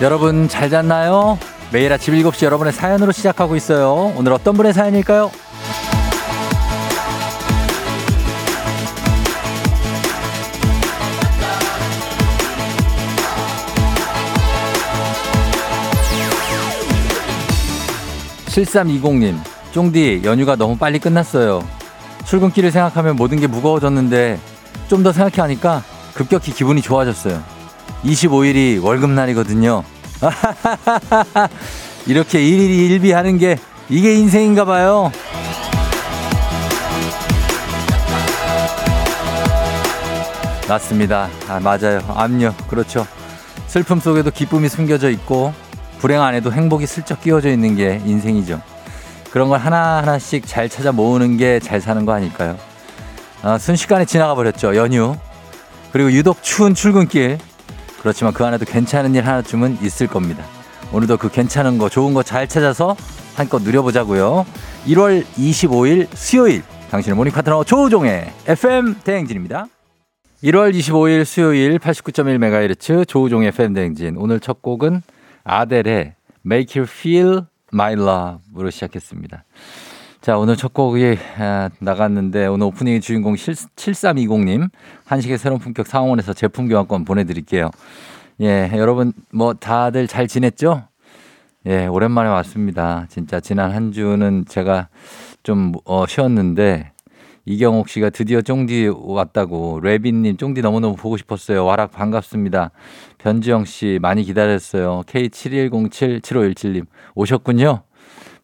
여러분 잘 잤나요? 매일 아침 7시 여러분의 사연으로 시작하고 있어요. 오늘 어떤 분의 사연일까요? 7320님, 쫑디, 연휴가 너무 빨리 끝났어요. 출근길을 생각하면 모든 게 무거워졌는데 좀 더 생각해 하니까 급격히 기분이 좋아졌어요. 25일이 월급날이거든요. 이렇게 일일이 일비하는 게 이게 인생인가 봐요. 맞습니다. 아, 맞아요. 압력. 그렇죠. 슬픔 속에도 기쁨이 숨겨져 있고 불행 안에도 행복이 슬쩍 끼워져 있는 게 인생이죠. 그런 걸 하나하나씩 잘 찾아 모으는 게 잘 사는 거 아닐까요? 아, 순식간에 지나가 버렸죠. 연휴. 그리고 유독 추운 출근길. 그렇지만 그 안에도 괜찮은 일 하나쯤은 있을 겁니다. 오늘도 그 괜찮은 거, 좋은 거 잘 찾아서 한껏 누려보자고요. 1월 25일 수요일 당신의 모닝 파트너 조우종의 FM 대행진입니다. 1월 25일 수요일 89.1MHz 조우종의 FM 대행진. 오늘 첫 곡은 아델의 Make You Feel My Love으로 시작했습니다. 자, 오늘 첫 곡이 아, 나갔는데 오늘 오프닝의 주인공 7320님 한식의 새로운 품격 상원에서 제품 교환권 보내드릴게요. 예, 여러분 뭐 다들 잘 지냈죠? 예, 오랜만에 왔습니다. 진짜 지난 한 주는 제가 좀 어, 쉬었는데 이경옥 씨가 드디어 쫑디 왔다고 레빈님 쫑디 너무너무 보고 싶었어요. 와락 반갑습니다. 변지영 씨 많이 기다렸어요. K71077517님 오셨군요.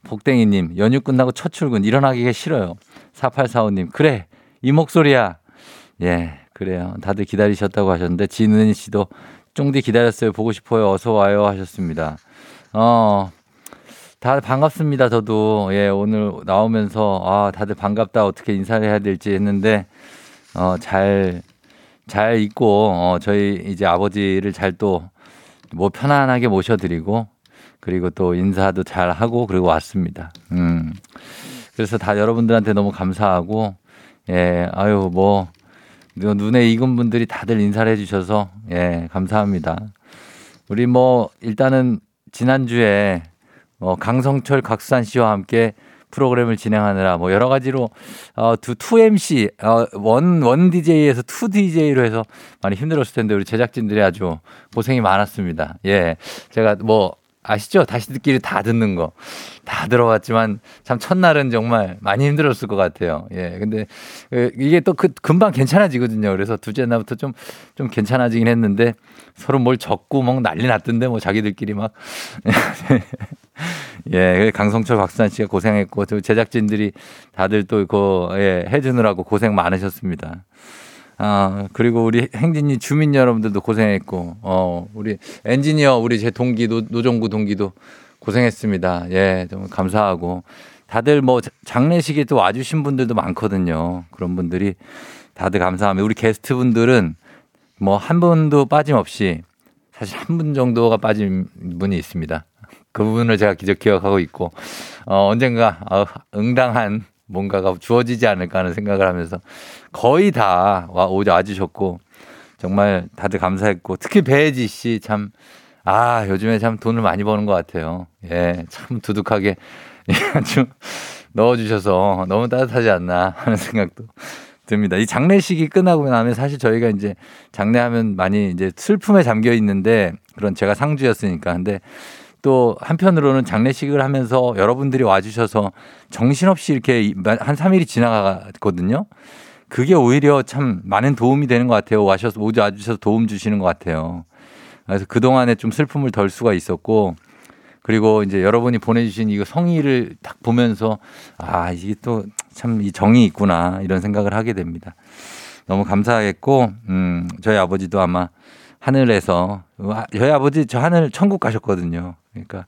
복댕이님, 연휴 끝나고 첫 출근, 일어나기가 싫어요. 4845님, 그래, 이 목소리야. 예, 그래요. 다들 기다리셨다고 하셨는데, 지는 씨도 쫑디 기다렸어요. 보고 싶어요. 어서 와요. 하셨습니다. 어, 다들 반갑습니다. 저도, 예, 오늘 나오면서, 아, 다들 반갑다. 어떻게 인사를 해야 될지 했는데, 어, 잘, 잘 있고, 어, 저희 이제 아버지를 잘 또, 뭐 편안하게 모셔드리고, 그리고 또 인사도 잘 하고 그리고 왔습니다. 음. 그래서 다 여러분들한테 너무 감사하고 예, 아유 뭐 눈에 익은 분들이 다들 인사를 해 주셔서 예, 감사합니다. 우리 뭐 일단은 지난주에 어 강성철 각수산 씨와 함께 프로그램을 진행하느라 뭐 여러 가지로 어두 2MC 어원원 DJ에서 2 DJ로 해서 많이 힘들었을 텐데 우리 제작진들이 아주 고생이 많았습니다. 예. 제가 뭐 아시죠? 다시 듣기를 다 듣는 거. 다 들어봤지만 참 첫날은 정말 많이 힘들었을 것 같아요. 예. 근데 그 이게 또 그 금방 괜찮아지거든요. 그래서 두째 날부터 좀, 좀 괜찮아지긴 했는데 서로 뭘 적고 막 난리 났던데 뭐 자기들끼리 막. 예. 강성철 박수환 씨가 고생했고 제작진들이 다들 또 그, 예, 해주느라고 고생 많으셨습니다. 아, 그리고 우리 행진이 주민 여러분들도 고생했고, 어, 우리 엔지니어, 우리 제 동기, 노, 노정구 동기도 고생했습니다. 예, 좀 감사하고. 다들 뭐 장례식에 또 와주신 분들도 많거든요. 그런 분들이 다들 감사합니다. 우리 게스트 분들은 뭐 한 분도 빠짐없이 사실 한 분 정도가 빠진 분이 있습니다. 그 부분을 제가 기억 기억하고 있고, 어, 언젠가 어, 응당한 뭔가가 주어지지 않을까 하는 생각을 하면서 거의 다 와, 와주셨고 정말 다들 감사했고 특히 배혜지 씨 참 아, 요즘에 참 돈을 많이 버는 것 같아요. 예, 참 두둑하게 좀 넣어주셔서 너무 따뜻하지 않나 하는 생각도 듭니다. 이 장례식이 끝나고 나면 사실 저희가 이제 장례하면 많이 이제 슬픔에 잠겨 있는데 그런 제가 상주였으니까. 근데 또 한편으로는 장례식을 하면서 여러분들이 와주셔서 정신없이 이렇게 한 3일이 지나가거든요. 그게 오히려 참 많은 도움이 되는 것 같아요. 와셔서 모두 와주셔서 도움 주시는 것 같아요. 그래서 그동안에 좀 슬픔을 덜 수가 있었고 그리고 이제 여러분이 보내주신 이거 성의를 딱 보면서 아, 이게 또 참 이 정이 있구나 이런 생각을 하게 됩니다. 너무 감사하겠고, 음, 저희 아버지도 아마 하늘에서 저희 아버지 저 하늘 천국 가셨거든요. 그러니까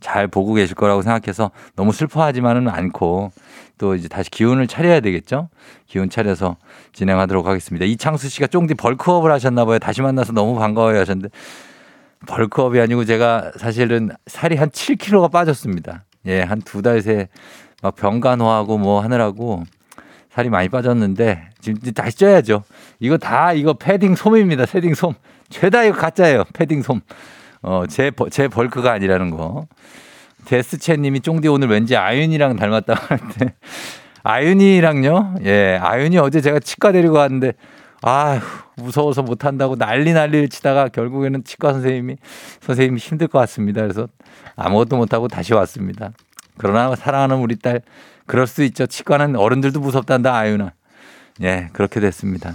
잘 보고 계실 거라고 생각해서 너무 슬퍼하지만은 않고 또 이제 다시 기운을 차려야 되겠죠? 기운 차려서 진행하도록 하겠습니다. 이창수 씨가 쫑디 벌크업을 하셨나 봐요. 다시 만나서 너무 반가워요 하셨는데 벌크업이 아니고 제가 사실은 살이 한 7kg가 빠졌습니다. 예, 한 두 달 새 막 병간호하고 뭐 하느라고 살이 많이 빠졌는데 지금 다시 쪄야죠. 이거 다 이거 패딩 솜입니다. 패딩 솜. 죄다 이거 가짜예요. 패딩 솜. 어, 제, 제 벌크가 아니라는 거. 데스채 님이 쫑디 오늘 왠지 아윤이랑 닮았다고 하는데. 아윤이랑요? 예, 아윤이 어제 제가 치과 데리고 왔는데, 아휴, 무서워서 못한다고 난리 난리를 치다가 결국에는 치과 선생님이, 선생님이 힘들 것 같습니다. 그래서 아무것도 못하고 다시 왔습니다. 그러나 사랑하는 우리 딸, 그럴 수 있죠. 치과는 어른들도 무섭단다, 아윤아. 예, 그렇게 됐습니다.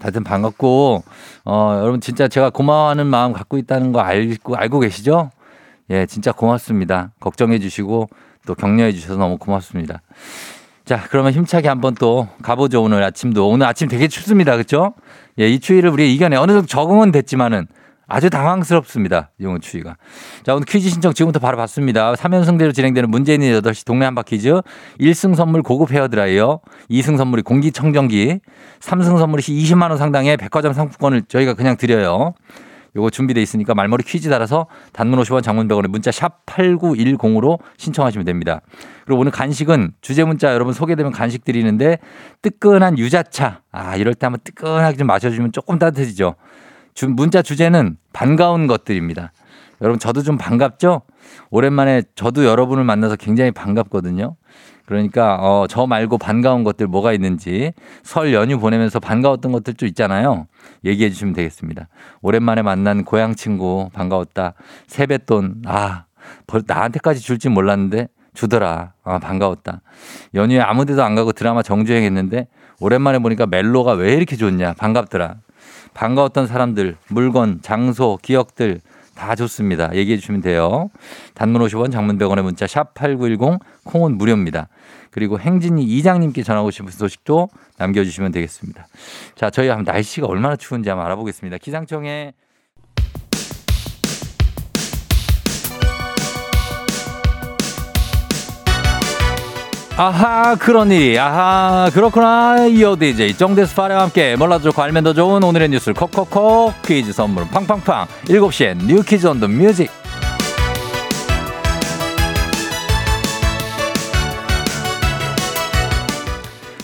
하여튼 반갑고, 어, 여러분 진짜 제가 고마워하는 마음 갖고 있다는 거 알고, 알고 계시죠? 예, 진짜 고맙습니다. 걱정해 주시고 또 격려해 주셔서 너무 고맙습니다. 자, 그러면 힘차게 한번 또 가보죠. 오늘 아침도. 오늘 아침 되게 춥습니다. 그렇죠? 예, 이 추위를 우리 이겨내. 어느 정도 적응은 됐지만은 아주 당황스럽습니다. 이런 추위가. 자, 오늘 퀴즈 신청 지금부터 바로 받습니다. 3연승대로 진행되는 문재인의 8시 동네 한바 퀴즈. 1승 선물 고급 헤어드라이어, 2승 선물이 공기청정기, 3승 선물이 20만 원 상당의 백화점 상품권을 저희가 그냥 드려요. 요거 준비돼 있으니까 말머리 퀴즈 달아서 단문 50원 장문 100원에 문자 샵 8910으로 신청하시면 됩니다. 그리고 오늘 간식은 주제 문자 여러분 소개되면 간식 드리는데 뜨끈한 유자차. 아, 이럴 때 한번 뜨끈하게 좀 마셔주면 조금 따뜻해지죠. 문자 주제는 반가운 것들입니다. 여러분 저도 좀 반갑죠? 오랜만에 저도 여러분을 만나서 굉장히 반갑거든요. 그러니까 어, 저 말고 반가운 것들 뭐가 있는지 설 연휴 보내면서 반가웠던 것들 좀 있잖아요. 얘기해 주시면 되겠습니다. 오랜만에 만난 고향 친구 반가웠다. 세뱃돈 아 나한테까지 줄지 몰랐는데 주더라. 아 반가웠다. 연휴에 아무데도 안 가고 드라마 정주행 했는데 오랜만에 보니까 멜로가 왜 이렇게 좋냐 반갑더라. 반가웠던 사람들, 물건, 장소, 기억들 다 좋습니다. 얘기해 주시면 돼요. 단문 50원, 장문 100원의 문자 샵 8910 콩은 무료입니다. 그리고 행진이 이장님께 전하고 싶은 소식도 남겨주시면 되겠습니다. 자, 저희 한번 날씨가 얼마나 추운지 한번 알아보겠습니다. 기상청에 아하 일이. 아하 그렇구나. 이어 DJ 정대스 파레와 함께 몰라도 좋고 알면 더 좋은 오늘의 뉴스를 콕콕콕 퀴즈 선물 팡팡팡. 7시엔 뉴 퀴즈 온 더 뮤직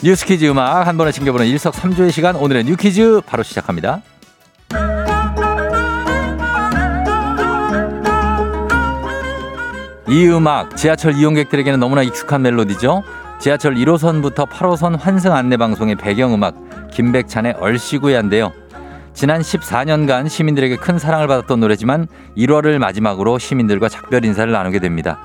뉴스 퀴즈 음악 한 번에 챙겨보는 일석삼조의 시간 오늘의 뉴 퀴즈 바로 시작합니다. 이 음악 지하철 이용객들에게는 너무나 익숙한 멜로디죠. 지하철 1호선부터 8호선 환승 안내 방송의 배경음악 김백찬의 얼씨구야인데요. 지난 14년간 시민들에게 큰 사랑을 받았던 노래지만 1월을 마지막으로 시민들과 작별 인사를 나누게 됩니다.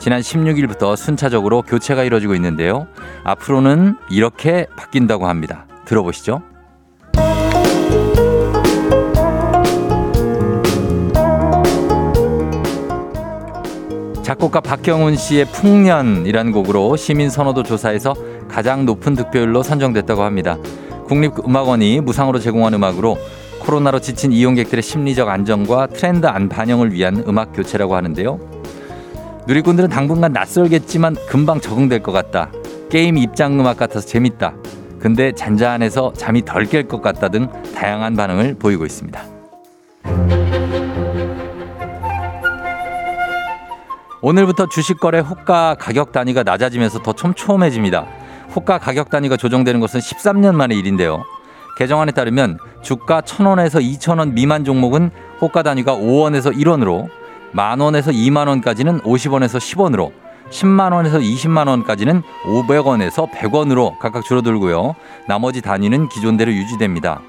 지난 16일부터 순차적으로 교체가 이루어지고 있는데요. 앞으로는 이렇게 바뀐다고 합니다. 들어보시죠. 작곡가 박경훈 씨의 풍년이라는 곡으로 시민 선호도 조사에서 가장 높은 득표율로 선정됐다고 합니다. 국립음악원이 무상으로 제공한 음악으로 코로나로 지친 이용객들의 심리적 안정과 트렌드 안 반영을 위한 음악 교체라고 하는데요. 누리꾼들은 당분간 낯설겠지만 금방 적응될 것 같다. 게임 입장 음악 같아서 재밌다. 근데 잔잔해서 잠이 덜 깰 것 같다 등 다양한 반응을 보이고 있습니다. 오늘부터 주식 거래 호가 가격 단위가 낮아지면서 더 촘촘해집니다. 호가 가격 단위가 조정되는 것은 13년 만의 일인데요. 개정안에 따르면 주가 1,000원에서 2,000원 미만 종목은 호가 단위가 5원에서 1원으로 만 원에서 2만 원까지는 50원에서 10원으로 10만 원에서 20만 원까지는 500원에서 100원으로 각각 줄어들고요. 나머지 단위는 기존대로 유지됩니다.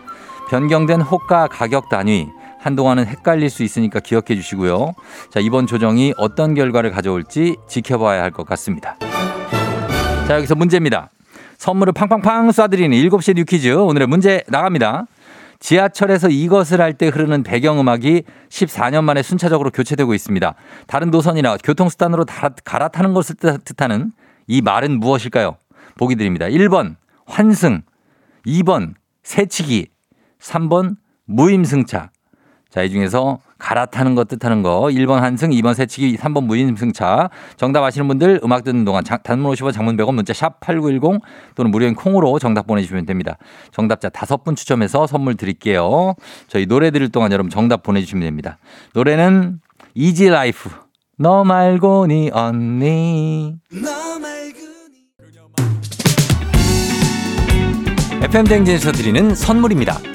변경된 호가 가격 단위 한동안은 헷갈릴 수 있으니까 기억해 주시고요. 자, 이번 조정이 어떤 결과를 가져올지 지켜봐야 할 것 같습니다. 자, 여기서 문제입니다. 선물을 팡팡팡 쏴드리는 7시 뉴퀴즈. 오늘의 문제 나갑니다. 지하철에서 이것을 할 때 흐르는 배경음악이 14년 만에 순차적으로 교체되고 있습니다. 다른 노선이나 교통수단으로 갈아타는 것을 뜻하는 이 말은 무엇일까요? 보기 드립니다. 1번 환승, 2번 새치기, 3번 무임승차. 자, 이 중에서 갈아타는 것 뜻하는 거 1번 환승, 2번 새치기, 3번 무임승차. 정답 아시는 분들 음악 듣는 동안 단문 50원 장문 100원 문자 샵 8910 또는 무료인 콩으로 정답 보내주시면 됩니다. 정답자 다섯 분 추첨해서 선물 드릴게요. 저희 노래 들을 동안 여러분 정답 보내주시면 됩니다. 노래는 이지 라이프. 너 말고 니 언니. FM 대행진에서 드리는 선물입니다.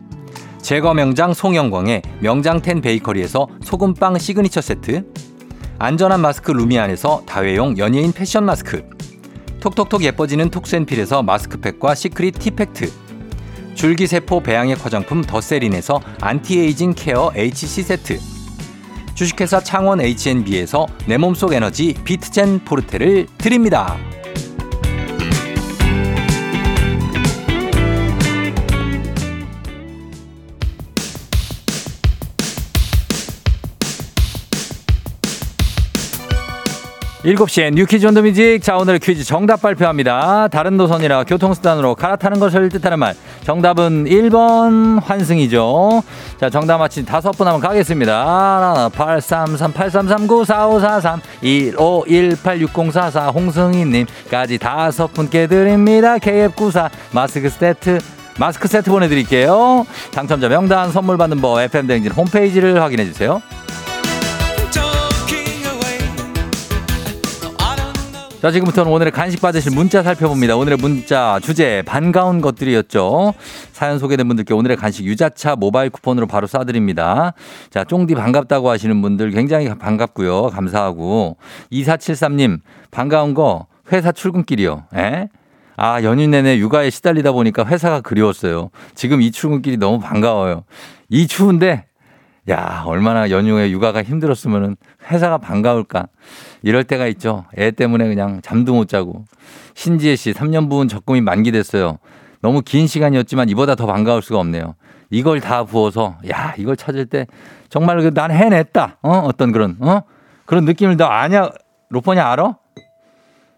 제거 명장 송영광의 명장텐 베이커리에서 소금빵 시그니처 세트 안전한 마스크 루미안에서 다회용 연예인 패션 마스크 톡톡톡 예뻐지는 톡센필에서 마스크팩과 시크릿 티팩트 줄기세포 배양액 화장품 더세린에서 안티에이징 케어 HC 세트 주식회사 창원 H&B에서 내 몸속 에너지 비트젠 포르테를 드립니다. 7시에 뉴퀴즈 온 더 뮤직. 자, 오늘 퀴즈 정답 발표합니다. 다른 노선이라 교통수단으로 갈아타는 것을 뜻하는 말. 정답은 1번 환승이죠. 자, 정답 맞힌 다섯 분 한번 가겠습니다. 833 8339 4543 15186044 홍승희님까지 다섯 분께 드립니다. KF94 마스크 세트 마스크 세트 보내드릴게요. 당첨자 명단 선물 받는 법 FM대행진 홈페이지를 확인해주세요. 자, 지금부터는 오늘의 간식 받으실 문자 살펴봅니다. 오늘의 문자 주제 반가운 것들이었죠. 사연 소개된 분들께 오늘의 간식 유자차 모바일 쿠폰으로 바로 쏴드립니다. 자, 쫑디 반갑다고 하시는 분들 굉장히 반갑고요. 감사하고 2473님 반가운 거 회사 출근길이요. 에? 아, 연휴 내내 육아에 시달리다 보니까 회사가 그리웠어요. 지금 이 출근길이 너무 반가워요. 이 추운데 야, 얼마나 연휴에 육아가 힘들었으면 회사가 반가울까. 이럴 때가 있죠. 애 때문에 그냥 잠도 못 자고. 신지혜 씨, 3년 부은 적금이 만기됐어요. 너무 긴 시간이었지만 이보다 더 반가울 수가 없네요. 이걸 다 부어서, 야, 이걸 찾을 때 정말 그난 해냈다. 어? 어떤 그런, 어? 그런 느낌을 너 아냐? 로퍼니 알아?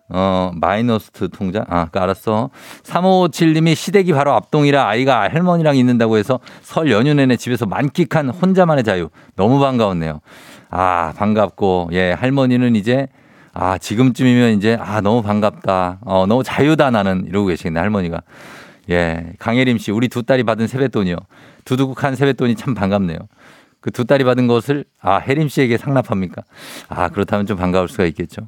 어, 마이너스 통장? 아, 그 알았어. 357님이 시댁이 바로 앞동이라 아이가 할머니랑 있는다고 해서 설 연휴 내내 집에서 만끽한 혼자만의 자유. 너무 반가웠네요. 아, 반갑고, 예, 할머니는 이제, 아, 지금쯤이면 이제, 아, 너무 반갑다. 어, 너무 자유다 나는 이러고 계시겠네, 할머니가. 예, 강혜림 씨, 우리 두 딸이 받은 세뱃돈이요. 두둑한 세뱃돈이 참 반갑네요. 그 두 딸이 받은 것을, 아, 혜림 씨에게 상납합니까? 아, 그렇다면 좀 반가울 수가 있겠죠.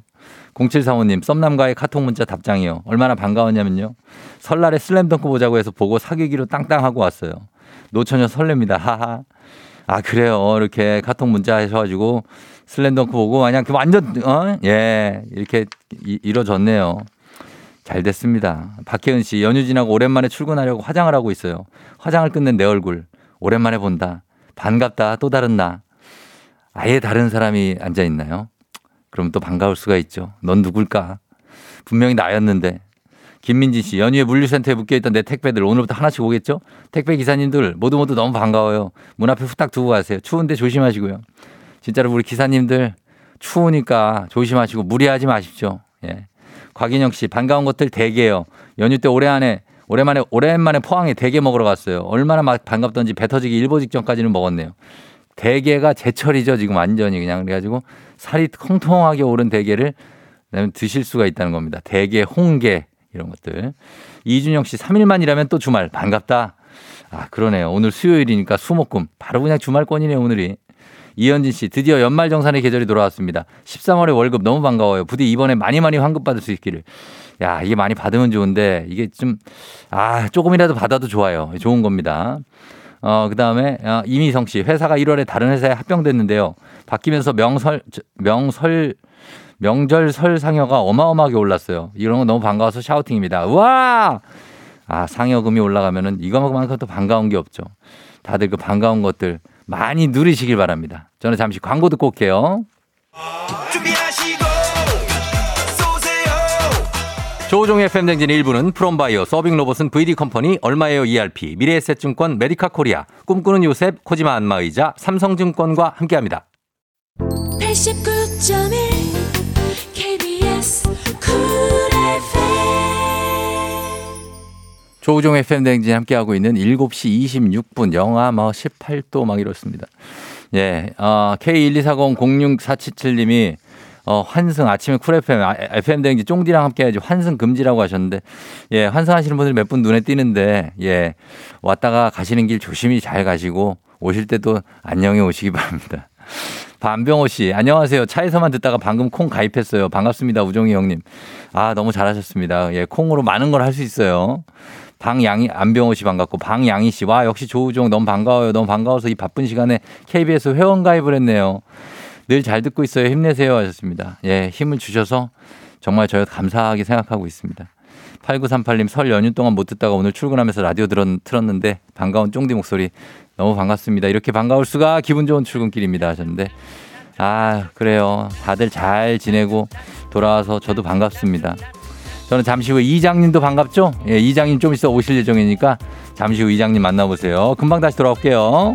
0745님, 썸남과의 카톡 문자 답장이요. 얼마나 반가웠냐면요. 설날에 슬램덩크 보자고 해서 보고 사귀기로 땅땅하고 왔어요. 노처녀 설렙니다. 하하. 아, 그래요. 이렇게 카톡 문자 하셔가지고 슬램덩크 보고 그냥 완전, 어? 예. 이렇게 이, 이뤄졌네요. 잘 됐습니다. 박혜은 씨, 연휴 지나고 오랜만에 출근하려고 화장을 하고 있어요. 화장을 끝낸 내 얼굴. 오랜만에 본다. 반갑다. 또 다른 나. 아예 다른 사람이 앉아 있나요? 그럼 또 반가울 수가 있죠. 넌 누굴까? 분명히 나였는데. 김민진 씨, 연휴에 물류센터에 묶여있던 내 택배들 오늘부터 하나씩 오겠죠? 택배 기사님들 모두 모두 너무 반가워요. 문 앞에 후딱 두고 가세요. 추운데 조심하시고요. 진짜로 우리 기사님들 추우니까 조심하시고 무리하지 마십시오. 예. 곽인영 씨, 반가운 것들 대게요. 연휴 때 올해 안에 오랜만에 오랜만에 포항에 대게 먹으러 갔어요. 얼마나 막 반갑던지 배 터지기 일보 직전까지는 먹었네요. 대게가 제철이죠 지금 완전히 그냥 그래가지고 살이 통통하게 오른 대게를 드실 수가 있다는 겁니다. 대게, 홍게 이런 것들. 이준영 씨 3일만 이라면 또 주말 반갑다. 아 그러네요. 오늘 수요일이니까 수목금 바로 그냥 주말권이네요 오늘이. 이현진 씨, 드디어 연말 정산의 계절이 돌아왔습니다. 13월에 월급 너무 반가워요. 부디 이번에 많이 많이 환급 받을 수 있기를. 야, 이게 많이 받으면 좋은데, 이게 좀, 아, 조금이라도 받아도 좋아요. 좋은 겁니다. 어, 그 다음에, 어, 이미성 씨, 회사가 1월에 다른 회사에 합병됐는데요. 바뀌면서 명설, 명설, 명절 설 상여가 어마어마하게 올랐어요. 이런 거 너무 반가워서 샤우팅입니다. 우와! 아, 상여금이 올라가면은 이거만큼 또 반가운 게 없죠. 다들 그 반가운 것들 많이 누리시길 바랍니다. 저는 잠시 광고 듣고 올게요. 조종의 팬댕진 일부는 프롬바이오, 서빙로봇은 VD컴퍼니, 얼마에요 ERP, 미래에셋증권, 메디카 코리아, 꿈꾸는 요셉, 코지마 안마의자, 삼성증권과 함께합니다. 89.1 KBS 조우종의 FM 대행진 함께하고 있는 7시 26분, 영하 뭐 18도 막 이렇습니다. 예, 어, K124006477님이 어, 환승 아침에 쿨 FM, FM 대행진 쫑디랑 함께 해야지 환승 금지라고 하셨는데, 예, 환승하시는 분들 몇 분 눈에 띄는데, 예, 왔다가 가시는 길 조심히 잘 가시고, 오실 때도 안녕히 오시기 바랍니다. 반병호 씨, 안녕하세요. 차에서만 듣다가 방금 콩 가입했어요. 반갑습니다. 우종이 형님. 아, 너무 잘하셨습니다. 예, 콩으로 많은 걸 할 수 있어요. 방양이, 안병호 씨 반갑고, 방양희 씨. 와, 역시 조우종 너무 반가워요. 너무 반가워서 이 바쁜 시간에 KBS 회원 가입을 했네요. 늘 잘 듣고 있어요. 힘내세요. 하셨습니다. 예, 힘을 주셔서 정말 저희 감사하게 생각하고 있습니다. 8938님 설 연휴 동안 못 듣다가 오늘 출근하면서 라디오 들었, 틀었는데 반가운 쫑디 목소리 너무 반갑습니다. 이렇게 반가울 수가 기분 좋은 출근길입니다. 하셨는데 아, 그래요. 다들 잘 지내고 돌아와서 저도 반갑습니다. 저는 잠시 후 이장님도 반갑죠? 예, 이장님 좀 있어 오실 예정이니까 잠시 후 이장님 만나보세요. 금방 다시 돌아올게요.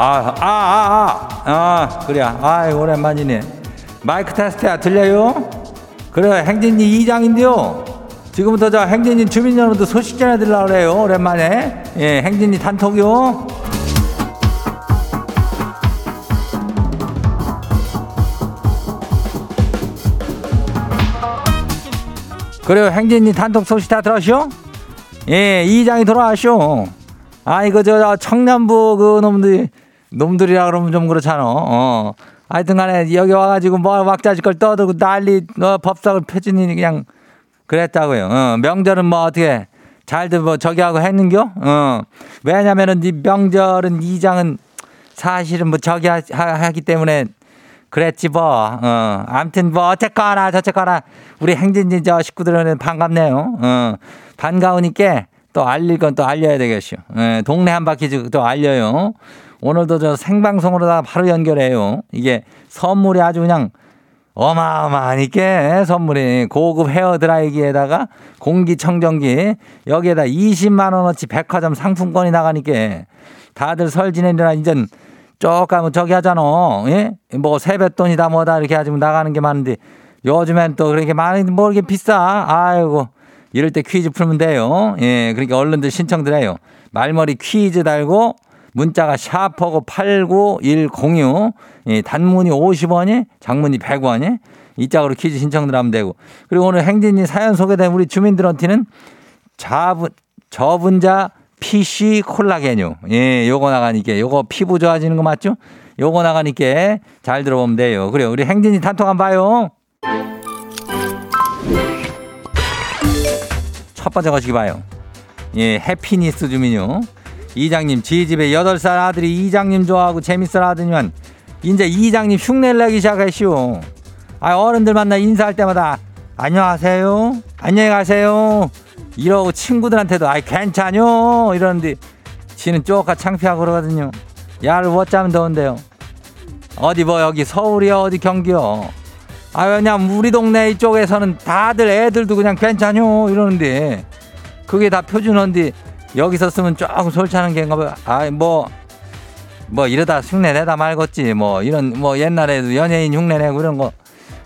아, 아, 아, 아, 아, 그래. 아, 오랜만이네. 마이크 테스트야, 들려요? 그래, 행진이 이장인데요. 지금부터 저 행진이 주민 여러분들 소식 전해드리려고 그래요. 오랜만에. 예, 행진이 단톡이요. 그래요, 행진이 단톡 소식 다 들었쇼? 예, 이장이 돌아왔쇼. 아, 이거 저 청남부 그 놈들이 놈들이라 그러면 좀 그렇잖아. 어. 하여튼 간에 여기 와가지고 뭐 왁자지 걸 떠들고 난리 어, 법석을 펴주니 그냥 그랬다고요. 어, 명절은 뭐 어떻게 잘들 뭐 저기 하고 했는겨? 어. 왜냐면은 이 명절은 이장은 사실은 뭐 저기 하, 하 기 때문에 그랬지 뭐. 어. 아무튼 뭐 어쨌거나 저쨌거나 우리 행진지 저 식구들은 반갑네요. 어. 반가우니까 또 알릴 건 또 알려야 되겠죠. 예, 동네 한 바퀴 또 알려요. 오늘도 저 생방송으로 다 바로 연결해요. 이게 선물이 아주 그냥 어마어마하니까 선물이 고급 헤어드라이기에다가 공기청정기 여기에다 20만 원어치 백화점 상품권이 나가니까 다들 설 지내느라 이젠 쪼까면 저기 하잖아. 예? 뭐 세뱃돈이다 뭐다 이렇게 하지면 나가는 게 많은데 요즘엔 또 그렇게 많이 뭐 이렇게 비싸. 아이고 이럴 때 퀴즈 풀면 돼요. 예, 그러니까 얼른들 신청들 해요. 말머리 퀴즈 달고 문자가 샤퍼고 89106. 예, 단문이 50원이, 장문이 100원이. 이 짝으로 퀴즈 신청들 하면 되고. 그리고 오늘 행진이 사연 소개된 우리 주민들한테는 자분, 저분자 PC 콜라겐유. 예, 요거 나가니까 요거 피부 좋아지는 거 맞죠? 요거 나가니까 잘 들어보면 돼요. 그래요. 우리 행진이 단톡 한번 봐요. 첫 번째 거시기 봐요. 예, 해피니스 주민요. 이장님, 지 집에 8살 아들이 이장님 좋아하고 재밌어 하더니만, 이제 이장님 흉내를 내기 시작했시오. 아, 어른들 만나 인사할 때마다, 안녕하세요. 안녕히 가세요. 이러고 친구들한테도, 아이, 괜찮요. 이러는데, 지는 쪼까 창피하고 그러거든요. 야를 어쩌면 더운데요. 어디 뭐, 여기 서울이요? 어디 경기요? 아, 왜냐면 우리 동네 이쪽에서는 다들 애들도 그냥 괜찮요 이러는데 그게 다 표준어인데 여기서 쓰면 조금 솔찬한 게인가 봐요. 아, 뭐, 뭐 이러다 흉내 내다 말겠지. 뭐 이런 뭐 옛날에도 연예인 흉내 내고 이런 거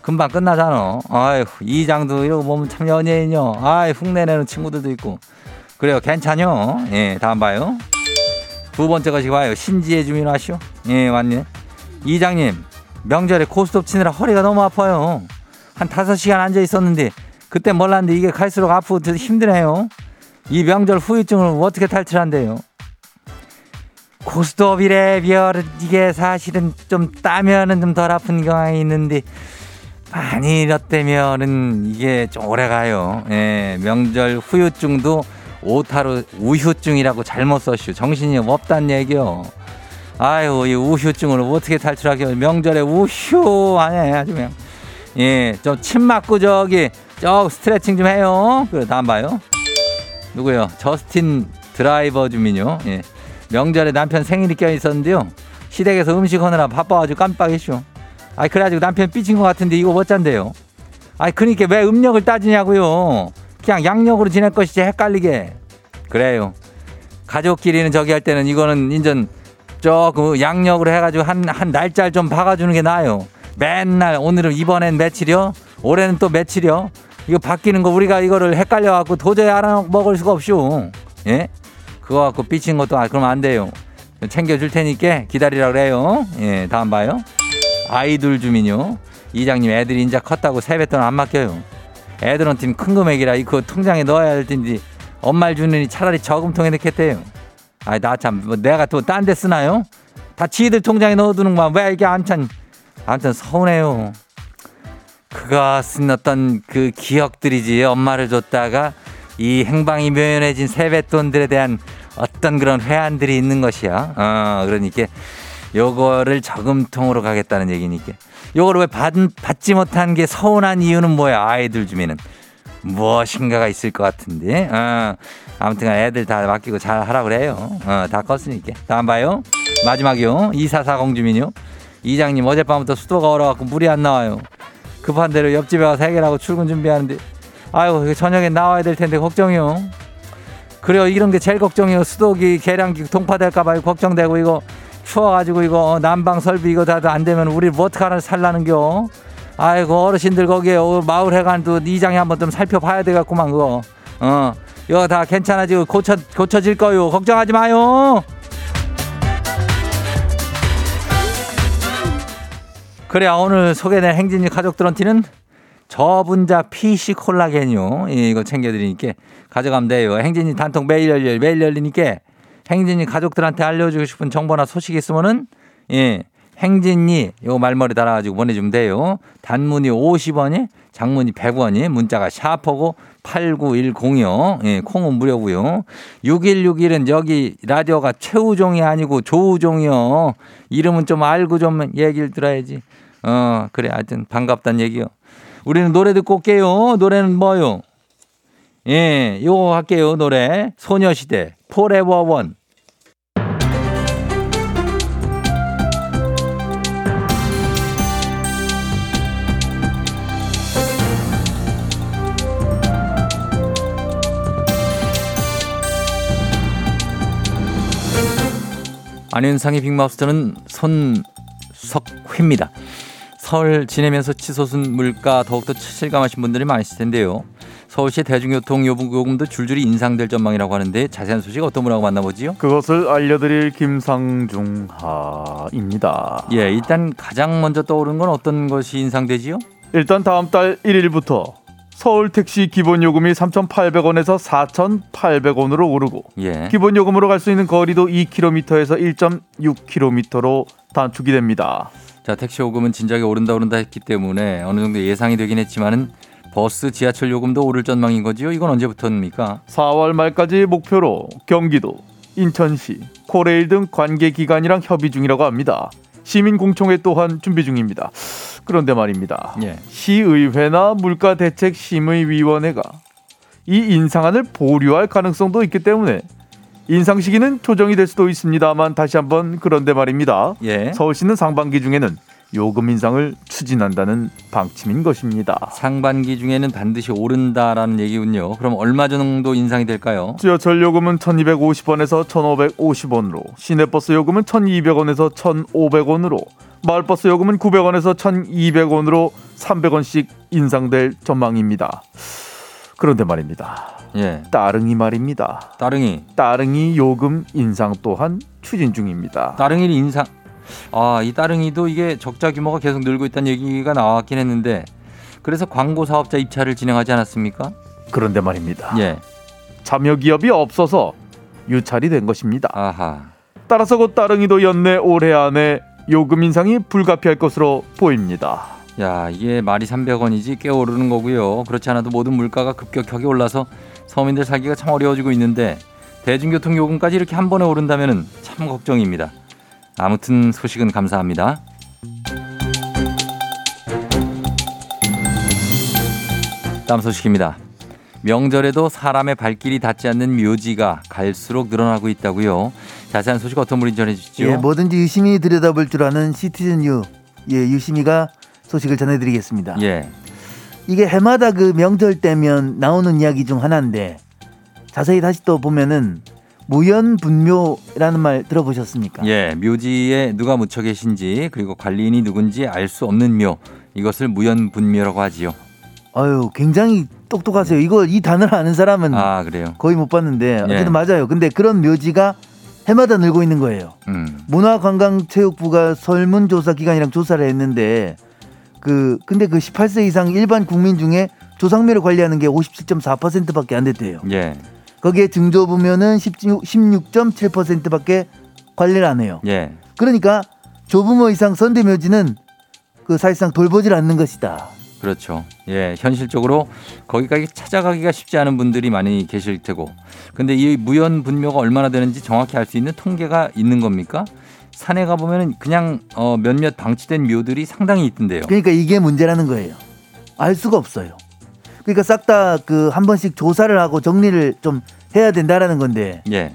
금방 끝나잖아. 아휴, 이장도 이러고 보면 참 연예인이요. 아이, 흉내 내는 친구들도 있고. 그래요, 괜찮요. 예, 다음 봐요. 두 번째 것이 와요. 신지혜 주민 아시오? 예, 왔네. 이장님, 명절에 고스톱 치느라 허리가 너무 아파요. 한 다섯 시간 앉아 있었는데 그때 몰랐는데 이게 갈수록 아프고 힘드네요. 이 명절 후유증을 어떻게 탈출한대요? 고스톱이래 비어를 이게 사실은 좀 따면은 좀 덜 아픈 경향이 있는데 많이 이렇다면은 이게 좀 오래 가요. 예, 명절 후유증도 오타로 우휴증이라고 잘못 썼슈. 정신이 없단 얘기요. 아유, 이 우휴증을 어떻게 탈출하게 명절에 우휴 아니야 아주 그냥. 예, 좀 침 맞고 저기 저 스트레칭 좀 해요. 그래 다음 봐요. 누구요? 저스틴 드라이버 주민요. 예. 명절에 남편 생일이 껴 있었는데요. 시댁에서 음식 하느라 바빠가지고 깜빡했쇼. 아이 그래가지고 남편 삐친 것 같은데 이거 어쩐데요? 아이 그러니까 왜 음력을 따지냐고요? 그냥 양력으로 지낼 것이지 헷갈리게. 그래요. 가족끼리는 저기 할 때는 이거는 인전 저그 양력으로 해가지고 한 한 날짜를 좀 박아주는 게 나아요. 맨날 오늘은 이번엔 며칠이요? 올해는 또 며칠이요? 이거 바뀌는 거 우리가 이거를 헷갈려 갖고 도저히 알아 먹을 수가 없쇼. 예? 그거 갖고 삐친 것도 아 그러면 안 돼요. 챙겨 줄 테니까 기다리라 그래요. 예, 다음 봐요. 아이돌 주민요. 이장님 애들이 인자 컸다고 세뱃돈 안 맡겨요. 애들한테는 큰 금액이라 이거 통장에 넣어야 할 텐데 엄마를 주느니 차라리 저금통에 넣겠대요. 아이 나참 뭐 내가 또 딴 데 쓰나요? 다 지들 통장에 넣어두는 거야. 왜 이게 암튼 암튼 서운해요. 그것은 어떤 그 기억들이지 엄마를 줬다가 이 행방이 묘연해진 세뱃돈들에 대한 어떤 그런 회한들이 있는 것이야. 어, 그러니까 요거를 저금통으로 가겠다는 얘기니까. 요거를 왜 받, 받지 못한 게 서운한 이유는 뭐야? 아이들 주민은. 무엇인가가 있을 것 같은데. 어, 아무튼 애들 다 맡기고 잘 하라 그래요. 어, 다 컸으니까. 다음 봐요. 마지막이요. 2440 주민요. 이장님 어젯밤부터 수도가 얼어갖고 물이 안 나와요. 급한 대로 옆집에 가서 해결하고 출근 준비하는데 아유 저녁에 나와야 될 텐데 걱정이요. 그래요 이런 게 제일 걱정이요. 수도기 계량기 동파될까봐 걱정되고 이거 추워가지고 이거 난방 설비 이거 다 안 되면 우리 뭐 어떡하나 살라는겨. 아이고 어르신들 거기에 마을 회관도 이장이 한번 좀 살펴봐야 되겠구만 그거. 어 이거 다 괜찮아지고 고쳐 고쳐질 거요. 걱정하지 마요. 그래 오늘 소개된 행진이 가족들한테는 저분자 PC 콜라겐요. 예, 이거 챙겨드리니까 가져가면 돼요. 행진이 단통 매일 열려 매일 열리니까 행진이 가족들한테 알려주고 싶은 정보나 소식 있으면은 예, 행진이 요 말머리 달아가지고 보내주면 돼요. 단문이 50원이, 장문이 100원이, 문자가 샤퍼고 8910이요. 예, 콩은 무료고요. 6161은 여기 라디오가 최우종이 아니고 조우종이요. 이름은 좀 알고 좀 얘기를 들어야지. 어, 그래. 하여튼 반갑단 얘기요. 우리는 노래 듣고 올게요. 노래는 뭐요? 예, 요거 할게요. 노래. 소녀시대. Forever One. 안윤상의 빅마우스는 손석회입니다. 설 지내면서 치솟은 물가 더욱더 실감하신 분들이 많으실 텐데요. 서울시 대중교통 요금도 줄줄이 인상될 전망이라고 하는데 자세한 소식 어떤 분하고 만나보지요? 그것을 알려드릴 김상중하입니다. 예, 일단 가장 먼저 떠오르는 건 어떤 것이 인상되지요? 일단 다음 달 1일부터 서울 택시 기본 요금이 3,800원에서 4,800원으로 오르고 예. 기본 요금으로 갈 수 있는 거리도 2km에서 1.6km로 단축이 됩니다. 자, 택시 요금은 진작에 오른다 오른다 했기 때문에 어느 정도 예상이 되긴 했지만은 버스, 지하철 요금도 오를 전망인 거지요. 이건 언제부터입니까? 4월 말까지 목표로 경기도, 인천시, 코레일 등 관계 기관이랑 협의 중이라고 합니다. 시민 공청회 또한 준비 중입니다. 그런데 말입니다. 예. 시의회나 물가대책심의위원회가 이 인상안을 보류할 가능성도 있기 때문에 인상 시기는 조정이 될 수도 있습니다만 다시 한번 그런데 말입니다. 예. 서울시는 상반기 중에는 요금 인상을 추진한다는 방침인 것입니다. 상반기 중에는 반드시 오른다라는 얘기군요. 그럼 얼마 정도 인상이 될까요? 지하철 요금은 1250원에서 1550원으로, 시내버스 요금은 1200원에서 1500원으로, 마을버스 요금은 900원에서 1200원으로 300원씩 인상될 전망입니다. 그런데 말입니다. 예. 따릉이 말입니다. 따릉이. 따릉이 요금 인상 또한 추진 중입니다. 따릉이 인상. 아, 이 따릉이도 이게 적자 규모가 계속 늘고 있다는 얘기가 나왔긴 했는데 그래서 광고 사업자 입찰을 진행하지 않았습니까? 그런데 말입니다. 예. 참여 기업이 없어서 유찰이 된 것입니다. 아하. 따라서 곧 따릉이도 연내 올해 안에 요금 인상이 불가피할 것으로 보입니다. 야, 이게 말이 300원이지 꽤 오르는 거고요. 그렇지 않아도 모든 물가가 급격하게 올라서 서민들 살기가 참 어려워지고 있는데 대중교통 요금까지 이렇게 한 번에 오른다면은 참 걱정입니다. 아무튼 소식은 감사합니다. 다음 소식입니다. 명절에도 사람의 발길이 닿지 않는 묘지가 갈수록 늘어나고 있다고요. 자세한 소식 어떤 분이 전해주시죠? 예, 뭐든지 유심히 들여다볼 줄 아는 시티즌 유, 예, 유심히가 소식을 전해드리겠습니다. 예, 이게 해마다 그 명절 때면 나오는 이야기 중 하나인데 자세히 다시 또 보면은 무연분묘라는 말 들어보셨습니까? 예, 묘지에 누가 묻혀 계신지 그리고 관리인이 누군지 알 수 없는 묘 이것을 무연분묘라고 하지요. 아유, 굉장히 똑똑하세요. 이거 이 단어를 아는 사람은 아 그래요. 거의 못 봤는데 어쨌든 예. 맞아요. 근데 그런 묘지가 해마다 늘고 있는 거예요. 음, 문화관광체육부가 설문조사 기관이랑 조사를 했는데 그 근데 그 18세 이상 일반 국민 중에 조상묘를 관리하는 게 57.4%밖에 안 됐대요. 예, 거기에 증조부면은 16, 16.7%밖에 관리를 안 해요. 예, 그러니까 조부모 이상 선대묘지는 그 사실상 돌보질 않는 것이다. 그렇죠. 예, 현실적으로 거기까지 찾아가기가 쉽지 않은 분들이 많이 계실 테고, 근데 이 무연 분묘가 얼마나 되는지 정확히 알 수 있는 통계가 있는 겁니까? 산에 가 보면은 그냥 어, 몇몇 방치된 묘들이 상당히 있던데요. 그러니까 이게 문제라는 거예요. 알 수가 없어요. 그러니까 싹 다 그 한 번씩 조사를 하고 정리를 좀 해야 된다라는 건데. 예,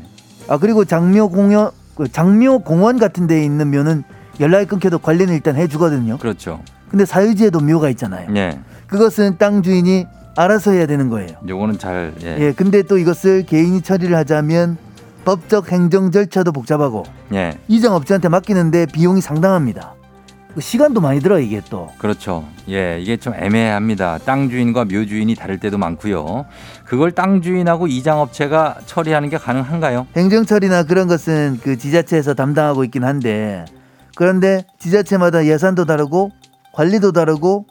아 그리고 장묘 공원 그 장묘 공원 같은 데에 있는 묘는 연락이 끊겨도 관리는 일단 해주거든요. 그렇죠. 근데 사유지에도 묘가 있잖아요. 예, 그것은 땅 주인이 알아서 해야 되는 거예요. 요거는 잘 예, 예, 근데 또 이것을 개인이 처리를 하자면 법적 행정 절차도 복잡하고 예. 이정업자한테 맡기는데 비용이 상당합니다. 그 시간도 많이 들어 이게 또. 그렇죠. 예, 이게 좀 애매합니다. 땅 주인과 묘 주인이 다를 때도 많고요. 그걸 땅 주인하고 이장 업체가 처리하는 게 가능한가요? 행정 처리나 그런 것은 그 지자체에서 담당하고 있긴 한데 그런데 지자체마다 예산도 다르고 관리도 다르고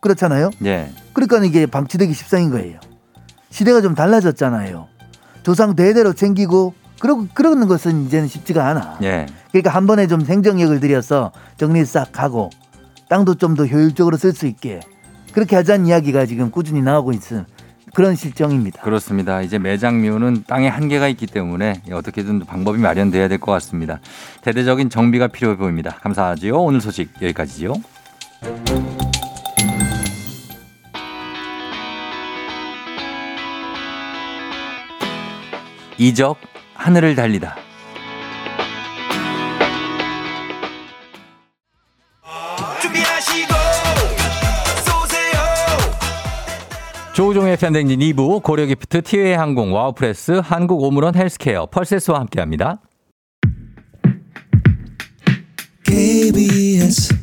그렇잖아요. 예, 그러니까 이게 방치되기 십상인 거예요. 시대가 좀 달라졌잖아요. 조상 대대로 챙기고 그러고 그러는 것은 이제는 쉽지가 않아. 예, 그러니까 한 번에 좀 생정력을 들여서 정리 싹 하고 땅도 좀 더 효율적으로 쓸 수 있게 그렇게 하자는 이야기가 지금 꾸준히 나오고 있는 그런 실정입니다. 그렇습니다. 이제 매장묘는 땅에 한계가 있기 때문에 어떻게든 방법이 마련돼야 될 것 같습니다. 대대적인 정비가 필요해 보입니다. 감사하지요. 오늘 소식 여기까지지요. 이적 하늘을 달리다. 조우종의 FM대행진 2부 고려기프트 티웨이 항공 와우프레스 한국 오므론 헬스케어 펄세스와 함께합니다. KBS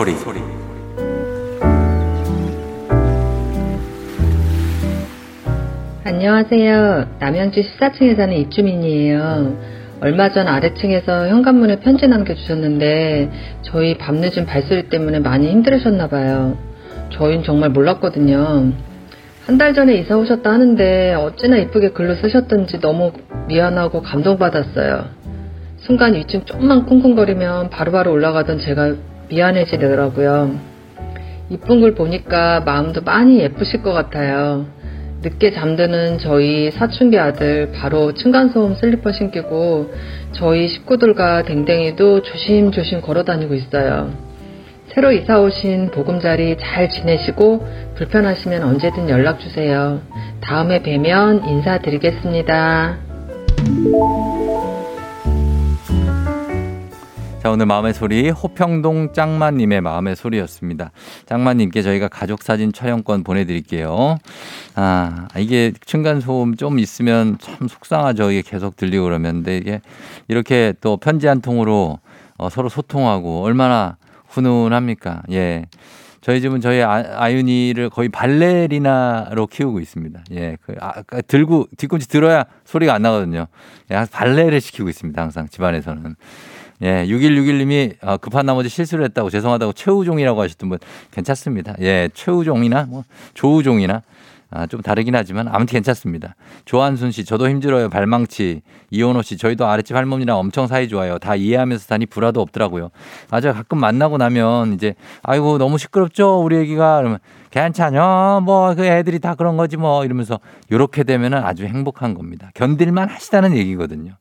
소리. 안녕하세요. 남양주 14층에 사는 입주민이에요. 얼마 전 아래층에서 현관문에 편지 남겨주셨는데 저희 밤늦은 발소리 때문에 많이 힘들으셨나 봐요. 저희는 정말 몰랐거든요. 한 달 전에 이사 오셨다 하는데 어찌나 이쁘게 글로 쓰셨던지 너무 미안하고 감동받았어요. 순간 위층 좀만 쿵쿵거리면 바로바로 올라가던 제가 미안해지더라고요. 이쁜 글 보니까 마음도 많이 예쁘실 것 같아요. 늦게 잠드는 저희 사춘기 아들 바로 층간소음 슬리퍼 신기고 저희 식구들과 댕댕이도 조심조심 걸어 다니고 있어요. 새로 이사 오신 보금자리 잘 지내시고 불편하시면 언제든 연락 주세요. 다음에 뵈면 인사드리겠습니다. 자, 오늘 마음의 소리 호평동 짱마님의 마음의 소리였습니다. 짱마님께 저희가 가족 사진 촬영권 보내드릴게요. 아, 이게 층간 소음 좀 있으면 참 속상하죠. 이게 계속 들리고 그러면. 근데 이게 이렇게 또 편지 한 통으로 어, 서로 소통하고 얼마나 훈훈합니까? 예. 저희 집은 저희 아, 아윤이를 거의 발레리나로 키우고 있습니다. 예. 그, 아, 그 들고, 뒤꿈치 들어야 소리가 안 나거든요. 예, 발레를 시키고 있습니다. 항상 집안에서는. 예, 6161님이 어, 급한 나머지 실수를 했다고 죄송하다고 최우종이라고 하셨던 분 괜찮습니다. 예, 최우종이나 뭐 조우종이나 아, 좀 다르긴 하지만 아무튼 괜찮습니다. 조한순 씨, 저도 힘들어요. 발망치. 이원호 씨, 저희도 아랫집 할머니랑 엄청 사이 좋아요. 다 이해하면서 다니 불화도 없더라고요. 맞아요. 가끔 만나고 나면 이제 아이고 너무 시끄럽죠 우리 애기가 그러면 괜찮요. 뭐그 애들이 다 그런 거지 뭐 이러면서 요렇게 되면은 아주 행복한 겁니다. 견딜만 하시다는 얘기거든요.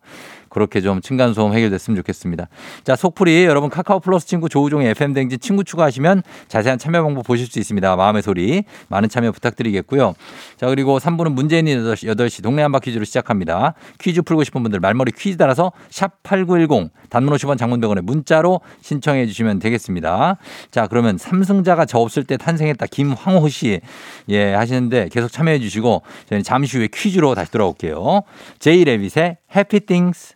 그렇게 좀 층간소음 해결됐으면 좋겠습니다. 자, 속풀이 여러분 카카오 플러스 친구 조우종의 FM 댕진 친구 추가하시면 자세한 참여 방법 보실 수 있습니다. 마음의 소리 많은 참여 부탁드리겠고요. 자, 그리고 3부는 문재인 8시, 8시 동네 한바 퀴즈로 시작합니다. 퀴즈 풀고 싶은 분들 말머리 퀴즈 따라서 샵8910 단문 50원 장문병원에 문자로 신청해 주시면 되겠습니다. 자, 그러면 삼승자가 저 없을 때 탄생했다 김황호 씨. 예, 하시는데 계속 참여해 주시고 저희는 잠시 후에 퀴즈로 다시 돌아올게요. 제이 레빗의 해피 띵스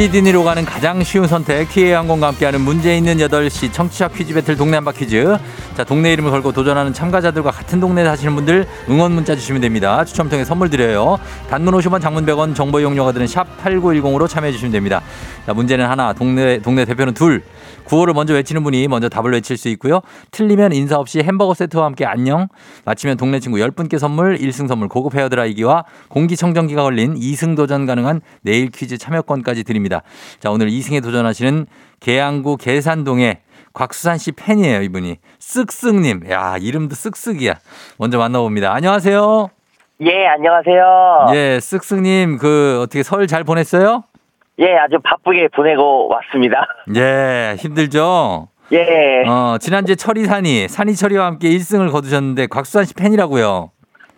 시드니로 가는 가장 쉬운 선택 TA 항공과 함께하는 문제 있는 8시 청취자 퀴즈 배틀 동네 한바 퀴즈. 자 동네 이름을 걸고 도전하는 참가자들과 같은 동네에 사시는 분들 응원 문자 주시면 됩니다. 추첨 통해 선물 드려요. 단문 50원 장문 100원 정보 이용료가 드는 샵 8910으로 참여해 주시면 됩니다. 자 문제는 하나 동네 동네 대표는 둘. 구호를 먼저 외치는 분이 먼저 답을 외칠 수 있고요. 틀리면 인사 없이 햄버거 세트와 함께 안녕. 맞히면 동네 친구 10분께 선물 1승 선물 고급 헤어드라이기와 공기청정기가 걸린 2승 도전 가능한 내일 퀴즈 참여권까지 드립니다 자 오늘 2승에 도전하시는 계양구 계산동의 곽수산 씨 팬이에요, 이분이. 쓱쓱님. 야, 이름도 쓱쓱이야. 먼저 만나봅니다. 안녕하세요. 예, 안녕하세요. 예, 쓱쓱님, 그, 어떻게 설 잘 보냈어요? 예, 아주 바쁘게 보내고 왔습니다. 예, 힘들죠? 예, 어, 지난주에 철이 산이, 산이 철이와 함께 1승을 거두셨는데, 곽수산 씨 팬이라고요.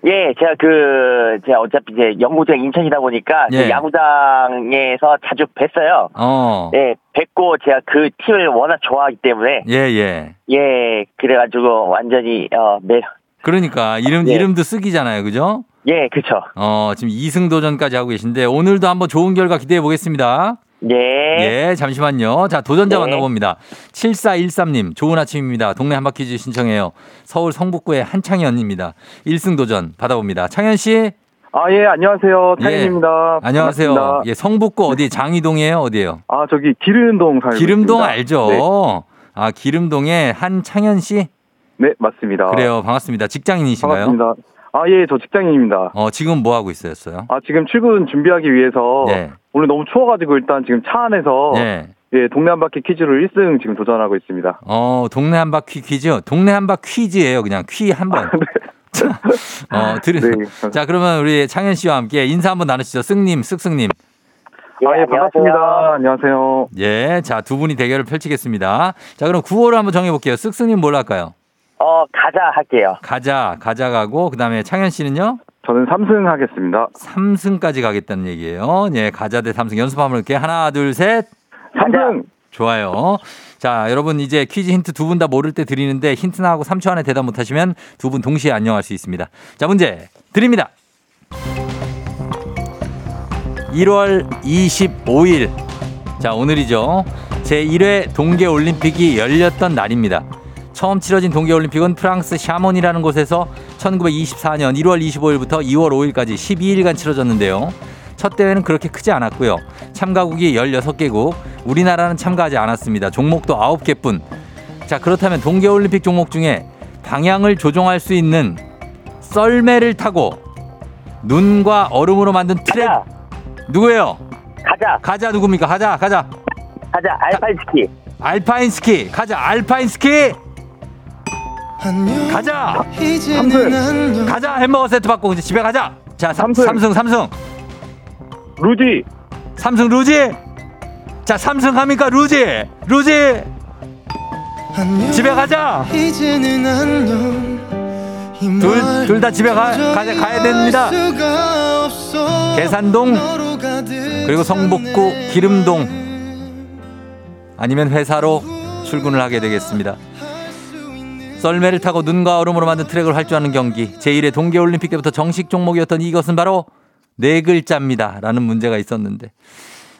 예, 제가 그, 제가 어차피 이제 연구장 인천이다 보니까 그 예. 야구장에서 자주 뵀어요. 어, 예, 뵙고 제가 그 팀을 워낙 좋아하기 때문에 예, 예. 예, 그래가지고 완전히 어, 매, 그러니까, 이름, 예. 이름도 쓱이잖아요. 그죠? 예, 그쵸. 어, 지금 2승 도전까지 하고 계신데, 오늘도 한번 좋은 결과 기대해 보겠습니다. 예, 예, 잠시만요. 자, 도전자 네. 만나봅니다. 7413님, 좋은 아침입니다. 동네 한바퀴즈 신청해요. 서울 성북구의 한창현입니다. 1승 도전 받아봅니다. 창현 씨, 아, 예, 안녕하세요. 예. 타인입니다. 안녕하세요. 반갑습니다. 예, 성북구 어디 장이동이에요? 어디예요? 아, 저기 기름동 살고 기름동 있습니다. 알죠? 네, 아, 기름동의 한창현 씨? 네, 맞습니다. 그래요. 반갑습니다. 직장인이신가요? 반갑습니다. 아, 예, 저 직장인입니다. 어, 지금 뭐 하고 있어요? 아, 지금 출근 준비하기 위해서 예. 오늘 너무 추워가지고 일단 지금 차 안에서 예. 예, 동네 한 바퀴 퀴즈를 1승 지금 도전하고 있습니다. 어, 동네 한 바퀴 퀴즈. 동네 한 바 퀴즈예요. 그냥 퀴 한 번. 자, 어, 들으 네. 자, 그러면 우리 창현 씨와 함께 인사 한번 나누시죠. 쓱님, 쓱쓱님. 아, 예. 반갑습니다. 안녕하세요. 예, 자, 두 분이 대결을 펼치겠습니다. 자, 그럼 구호를 한번 정해볼게요. 쓱쓱님 뭘 할까요? 어, 가자 할게요. 가자, 가자 가고, 그 다음에 창현 씨는요? 저는 3승 하겠습니다. 3승까지 가겠다는 얘기예요. 예, 가자 대 3승 연습 한번 할게요. 하나, 둘, 셋. 3승! 좋아요. 자, 여러분 이제 퀴즈 힌트 두 분 다 모를 때 드리는데 힌트 나하고 3초 안에 대답 못 하시면 두 분 동시에 안녕할 수 있습니다. 자, 문제 드립니다. 1월 25일. 자, 오늘이죠. 제1회 동계 올림픽이 열렸던 날입니다. 처음 치러진 동계올림픽은 프랑스 샤몬이라는 곳에서 1924년 1월 25일부터 2월 5일까지 12일간 치러졌는데요. 첫 대회는 그렇게 크지 않았고요. 참가국이 16개국, 우리나라는 참가하지 않았습니다. 종목도 9개뿐. 자, 그렇다면 동계올림픽 종목 중에 방향을 조종할 수 있는 썰매를 타고 눈과 얼음으로 만든 트랙 가자. 누구예요? 가자. 가자 누굽니까? 가자 가자 가자. 알파이스키. 알파인 스키 가자 알파인 스키 가자. 삼승. 가자. 햄버거 세트 받고 이제 집에 가자. 자 삼, 삼승. 삼승 삼승 루디. 삼승 루지. 자 삼승 합니까? 루지. 루지. 집에 가자. 둘 둘 다 집에 가 가자 가야 됩니다. 계산동 그리고 성북구 기름동. 아니면 회사로 출근을 하게 되겠습니다. 썰매를 타고 눈과 얼음으로 만든 트랙을 활주하는 경기 제1회 동계올림픽 때부터 정식 종목이었던 이것은 바로 네 글자입니다. 라는 문제가 있었는데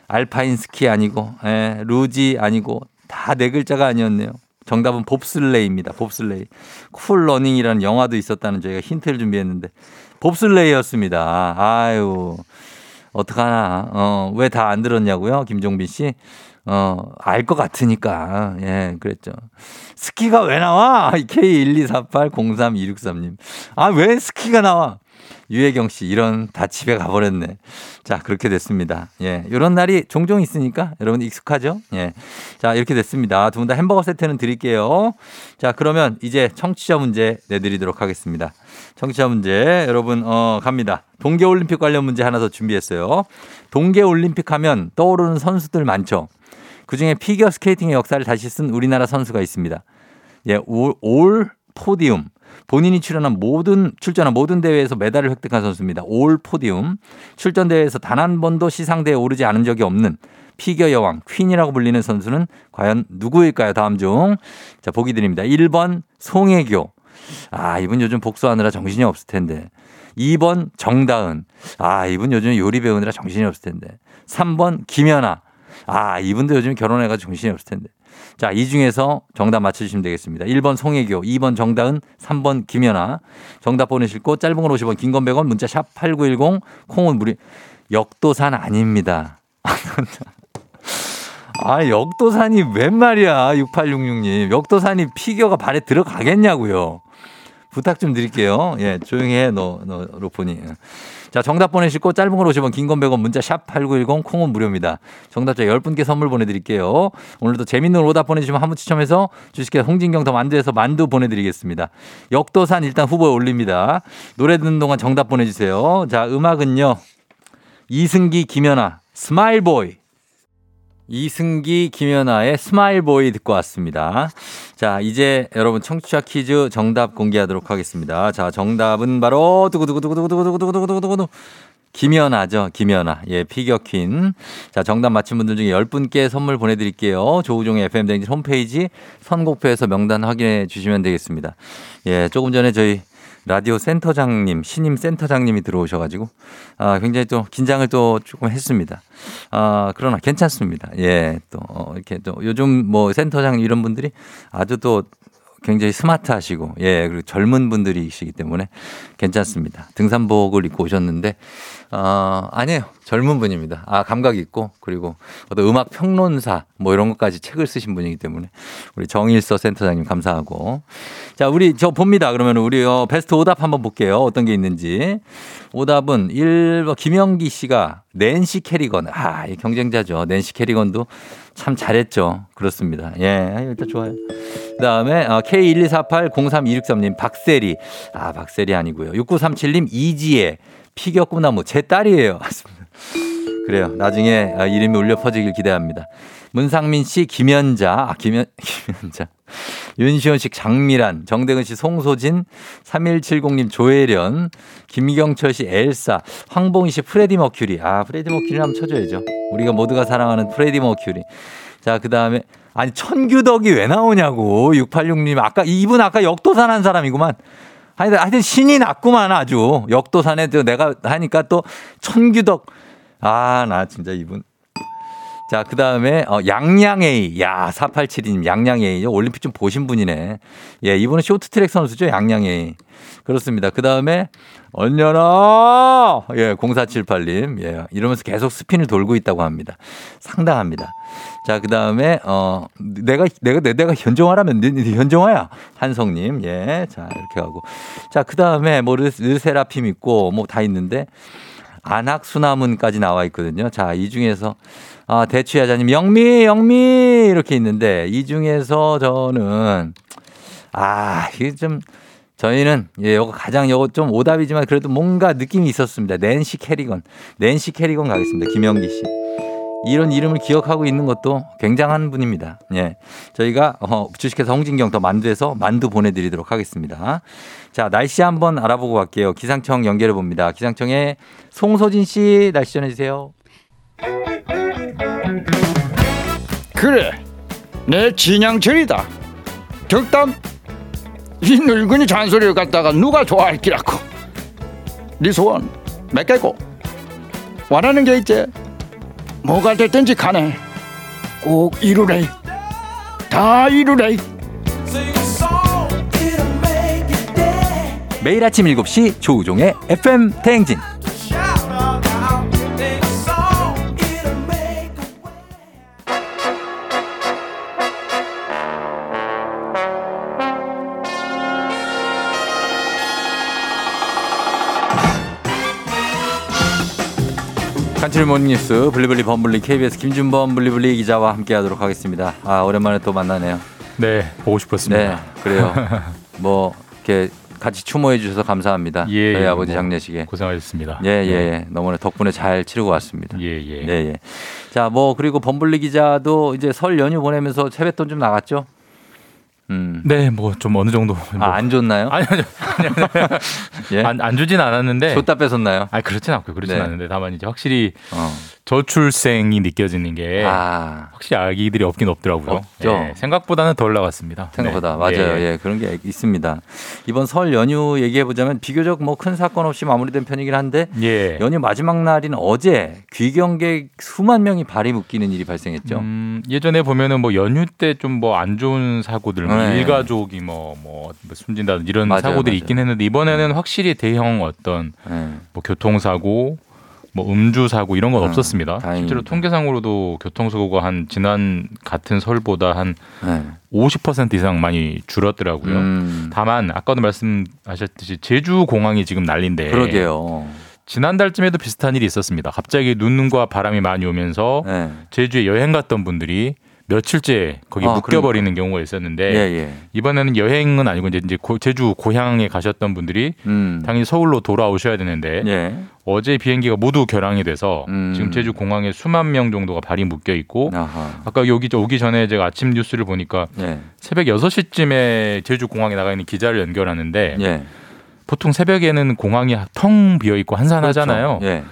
알파인 스키 아니고 예, 루지 아니고 다 네 글자가 아니었네요. 정답은 봅슬레이입니다. 봅슬레이. Cool Running이라는 영화도 있었다는 저희가 힌트를 준비했는데 봅슬레이였습니다. 아유 어떡하나. 어, 왜 다 안 들었냐고요? 김종빈 씨. 어, 알 것 같으니까. 예, 그랬죠. 스키가 왜 나와? K124803263님. 아, 왜 스키가 나와? 유혜경 씨, 이런 다 집에 가버렸네. 자, 그렇게 됐습니다. 예, 이런 날이 종종 있으니까 여러분 익숙하죠? 예. 자, 이렇게 됐습니다. 두 분 다 햄버거 세트는 드릴게요. 자, 그러면 이제 청취자 문제 내드리도록 하겠습니다. 청취자 문제 여러분, 어, 갑니다. 동계올림픽 관련 문제 하나 더 준비했어요. 동계올림픽 하면 떠오르는 선수들 많죠? 그 중에 피겨 스케이팅의 역사를 다시 쓴 우리나라 선수가 있습니다. 예, 올, 올 포디움. 본인이 출연한 모든 출전한 모든 대회에서 메달을 획득한 선수입니다. 올 포디움. 출전 대회에서 단 한 번도 시상대에 오르지 않은 적이 없는 피겨 여왕 퀸이라고 불리는 선수는 과연 누구일까요? 다음 중. 자, 보기 드립니다. 1번 송혜교. 아, 이분 요즘 복수하느라 정신이 없을 텐데. 2번 정다은. 아, 이분 요즘 요리 배우느라 정신이 없을 텐데. 3번 김연아. 아, 이분도 요즘 결혼해가지고 정신이 없을 텐데. 자, 이 중에서 정답 맞춰주시면 되겠습니다. 1번 송혜교, 2번 정다은, 3번 김연아. 정답 보내실 곳 짧은 걸 50원, 긴 건 100원, 문자 샵 8910, 콩은 무리. 역도산 아닙니다. 아, 역도산이 웬 말이야, 6866님. 역도산이 피겨가 발에 들어가겠냐고요. 부탁 좀 드릴게요. 예, 조용히 해, 너, 너, 로폰이. 자, 정답 보내시고 짧은 걸 50원, 긴 건 100원, 문자 샵 8910, 콩은 무료입니다. 정답자 10분께 선물 보내드릴게요. 오늘도 재밌는 오답 보내주시면 한 분 추첨해서 주식회사 홍진경 더 만두에서 만두 보내드리겠습니다. 역도산 일단 후보에 올립니다. 노래 듣는 동안 정답 보내주세요. 자, 음악은요. 이승기, 김연아, Smile Boy. 이승기, 김연아의 Smile Boy 듣고 왔습니다. 자, 이제 여러분 청취자 퀴즈 정답 공개하도록 하겠습니다. 자, 정답은 바로 두구두구두구두구두구두구두구두구두구 김연아죠. 김연아. 예, 피겨 퀸. 자, 정답 맞힌 분들 중에 10분께 선물 보내드릴게요. 조우종의 FM댕진 홈페이지 선곡표에서 명단 확인해 주시면 되겠습니다. 예, 조금 전에 저희 라디오 센터장님, 신임 센터장님이 들어오셔가지고, 아, 굉장히 또 긴장을 또 조금 했습니다. 아, 그러나 괜찮습니다. 예, 또, 어, 이렇게 또 요즘 뭐 센터장님 이런 분들이 아주 또 굉장히 스마트 하시고, 예, 그리고 젊은 분들이시기 때문에 괜찮습니다. 등산복을 입고 오셨는데, 어, 아니에요. 젊은 분입니다. 아, 감각 있고, 그리고 어떤 음악 평론사, 뭐 이런 것까지 책을 쓰신 분이기 때문에, 우리 정일서 센터장님 감사하고. 자, 우리 저 봅니다. 그러면 우리 어, 베스트 오답 한번 볼게요. 어떤 게 있는지. 오답은 1번 김영기 씨가 낸시 캐리건. 아, 이 경쟁자죠. 낸시 캐리건도 참 잘했죠. 그렇습니다. 예, 일단 좋아요. 그 다음에 K124803263님 박세리. 아, 박세리 아니고요. 6937님 이지혜. 피겨 꿈나무. 제 딸이에요. 그래요. 나중에 아, 이름이 울려 퍼지길 기대합니다. 문상민 씨, 김연자, 아, 김연, 김연자. 윤시원 씨, 장미란, 정대근 씨, 송소진, 3170님, 조혜련, 김경철 씨, 엘사, 황봉희 씨, 프레디 머큐리. 아, 프레디 머큐리 한번 쳐줘야죠. 우리가 모두가 사랑하는 프레디 머큐리. 자, 그 다음에, 아니, 천규덕이 왜 나오냐고. 686님. 아까, 이분 아까 역도산 한 사람이구만. 하여튼, 하여튼 신이 났구만 아주. 역도산에 또 내가 하니까 또 천규덕. 아, 나 진짜 이분. 자, 그 다음에, 어, 양양A. 야, 4872님, 양양A. 올림픽 좀 보신 분이네. 예, 이분은 쇼트트랙 선수죠, 양양A. 그렇습니다. 그 다음에, 얼려라! 예, 0478님. 예, 이러면서 계속 스핀을 돌고 있다고 합니다. 상당합니다. 자, 그 다음에, 어, 내가, 내가, 내- 내가 현정화라면 네- 네 현정화야. 한성님. 예, 자, 이렇게 하고. 자, 그 다음에 뭐, 르, 르세라핌 있고, 뭐 다 있는데, 안학수나문까지 나와 있거든요. 자, 이 중에서 아, 대추야자님 영미 영미 이렇게 있는데 이 중에서 저는 아, 이게 좀 저희는 예, 요거 가장 요거 좀 오답이지만 그래도 뭔가 느낌이 있었습니다. 낸시 캐리건. 낸시 캐리건 가겠습니다. 김영기 씨. 이런 이름을 기억하고 있는 것도 굉장한 분입니다. 예. 저희가 어, 주식회사 홍진경 더 만두에서 만두 보내드리도록 하겠습니다. 자, 날씨 한번 알아보고 갈게요. 기상청 연결해 봅니다. 기상청에 송소진 씨 날씨 전해주세요. 그래 내 진양철이다 덕담 이 늙은이 잔소리를 갖다가 누가 좋아할 기라고 네 소원 몇 개고 원하는 게 있지 뭐가 됐든지 간에 꼭 이루래 다 이루래. 매일 아침 7시 조우종의 FM 대행진. 간추린 morning뉴스 블리블리 범블리 KBS 김준범 블리블리 기자와 함께하도록 하겠습니다. 아 오랜만에 또 만나네요. 네, 보고 네, 싶었습니다. 그래요. 뭐 이렇게 같이 추모해 주셔서 감사합니다. 예, 저희 예, 아버지 뭐 장례식에. 고생하셨습니다. 예, 예, 예. 너무나 덕분에 잘 치르고 왔습니다. 예, 예. 예, 예. 자, 뭐 그리고 범블리 기자도 이제 설 연휴 보내면서 세뱃돈 좀 나갔죠? 음. 네, 뭐 좀 어느 정도. 뭐. 아, 안 줬나요? 아니, 아니, 예. 안, 안 주진 않았는데. 줬다 뺏었나요? 아, 그렇진 않고요. 그렇진 네. 않은데 다만 이제 확실히 어. 저출생이 느껴지는 게 아, 확실히 아기들이 없긴 없더라고요. 예, 생각보다는 덜 나왔습니다. 생각보다 네. 맞아요. 예, 예, 그런 게 있습니다. 이번 설 연휴 얘기해 보자면 비교적 뭐 큰 사건 없이 마무리된 편이긴 한데 예. 연휴 마지막 날인 어제 귀경객 수만 명이 발이 묶이는 일이 발생했죠. 음, 예전에 보면은 뭐 연휴 때 좀 뭐 안 좋은 사고들, 뭐 네. 일가족이 뭐, 뭐 숨진다든 이런 맞아요, 사고들이 맞아요. 있긴 했는데 이번에는 확실히 대형 어떤 네. 뭐 교통사고, 뭐 음주 사고 이런 건 아, 없었습니다. 다행입니다. 실제로 통계상으로도 교통사고가 한 지난 같은 설보다 한 네. 50% 이상 많이 줄었더라고요. 음, 다만 아까도 말씀하셨듯이 제주 공항이 지금 난린데 그러게요. 지난달쯤에도 비슷한 일이 있었습니다. 갑자기 눈과 바람이 많이 오면서 네. 제주에 여행 갔던 분들이 며칠째 거기 아, 묶여버리는 경우가 있었는데 예, 예. 이번에는 여행은 아니고 이제 이제 고- 제주 고향에 가셨던 분들이 음. 당연히 서울로 돌아오셔야 되는데 예. 어제 비행기가 모두 결항이 돼서 음. 지금 제주 공항에 수만 명 정도가 발이 묶여 있고 아하. 아까 여기 저 오기 전에 제가 아침 뉴스를 보니까 예. 새벽 6시쯤에 제주 공항에 나가 있는 기자를 연결하는데 예. 보통 새벽에는 공항이 텅 비어 있고 한산하잖아요. 그렇죠.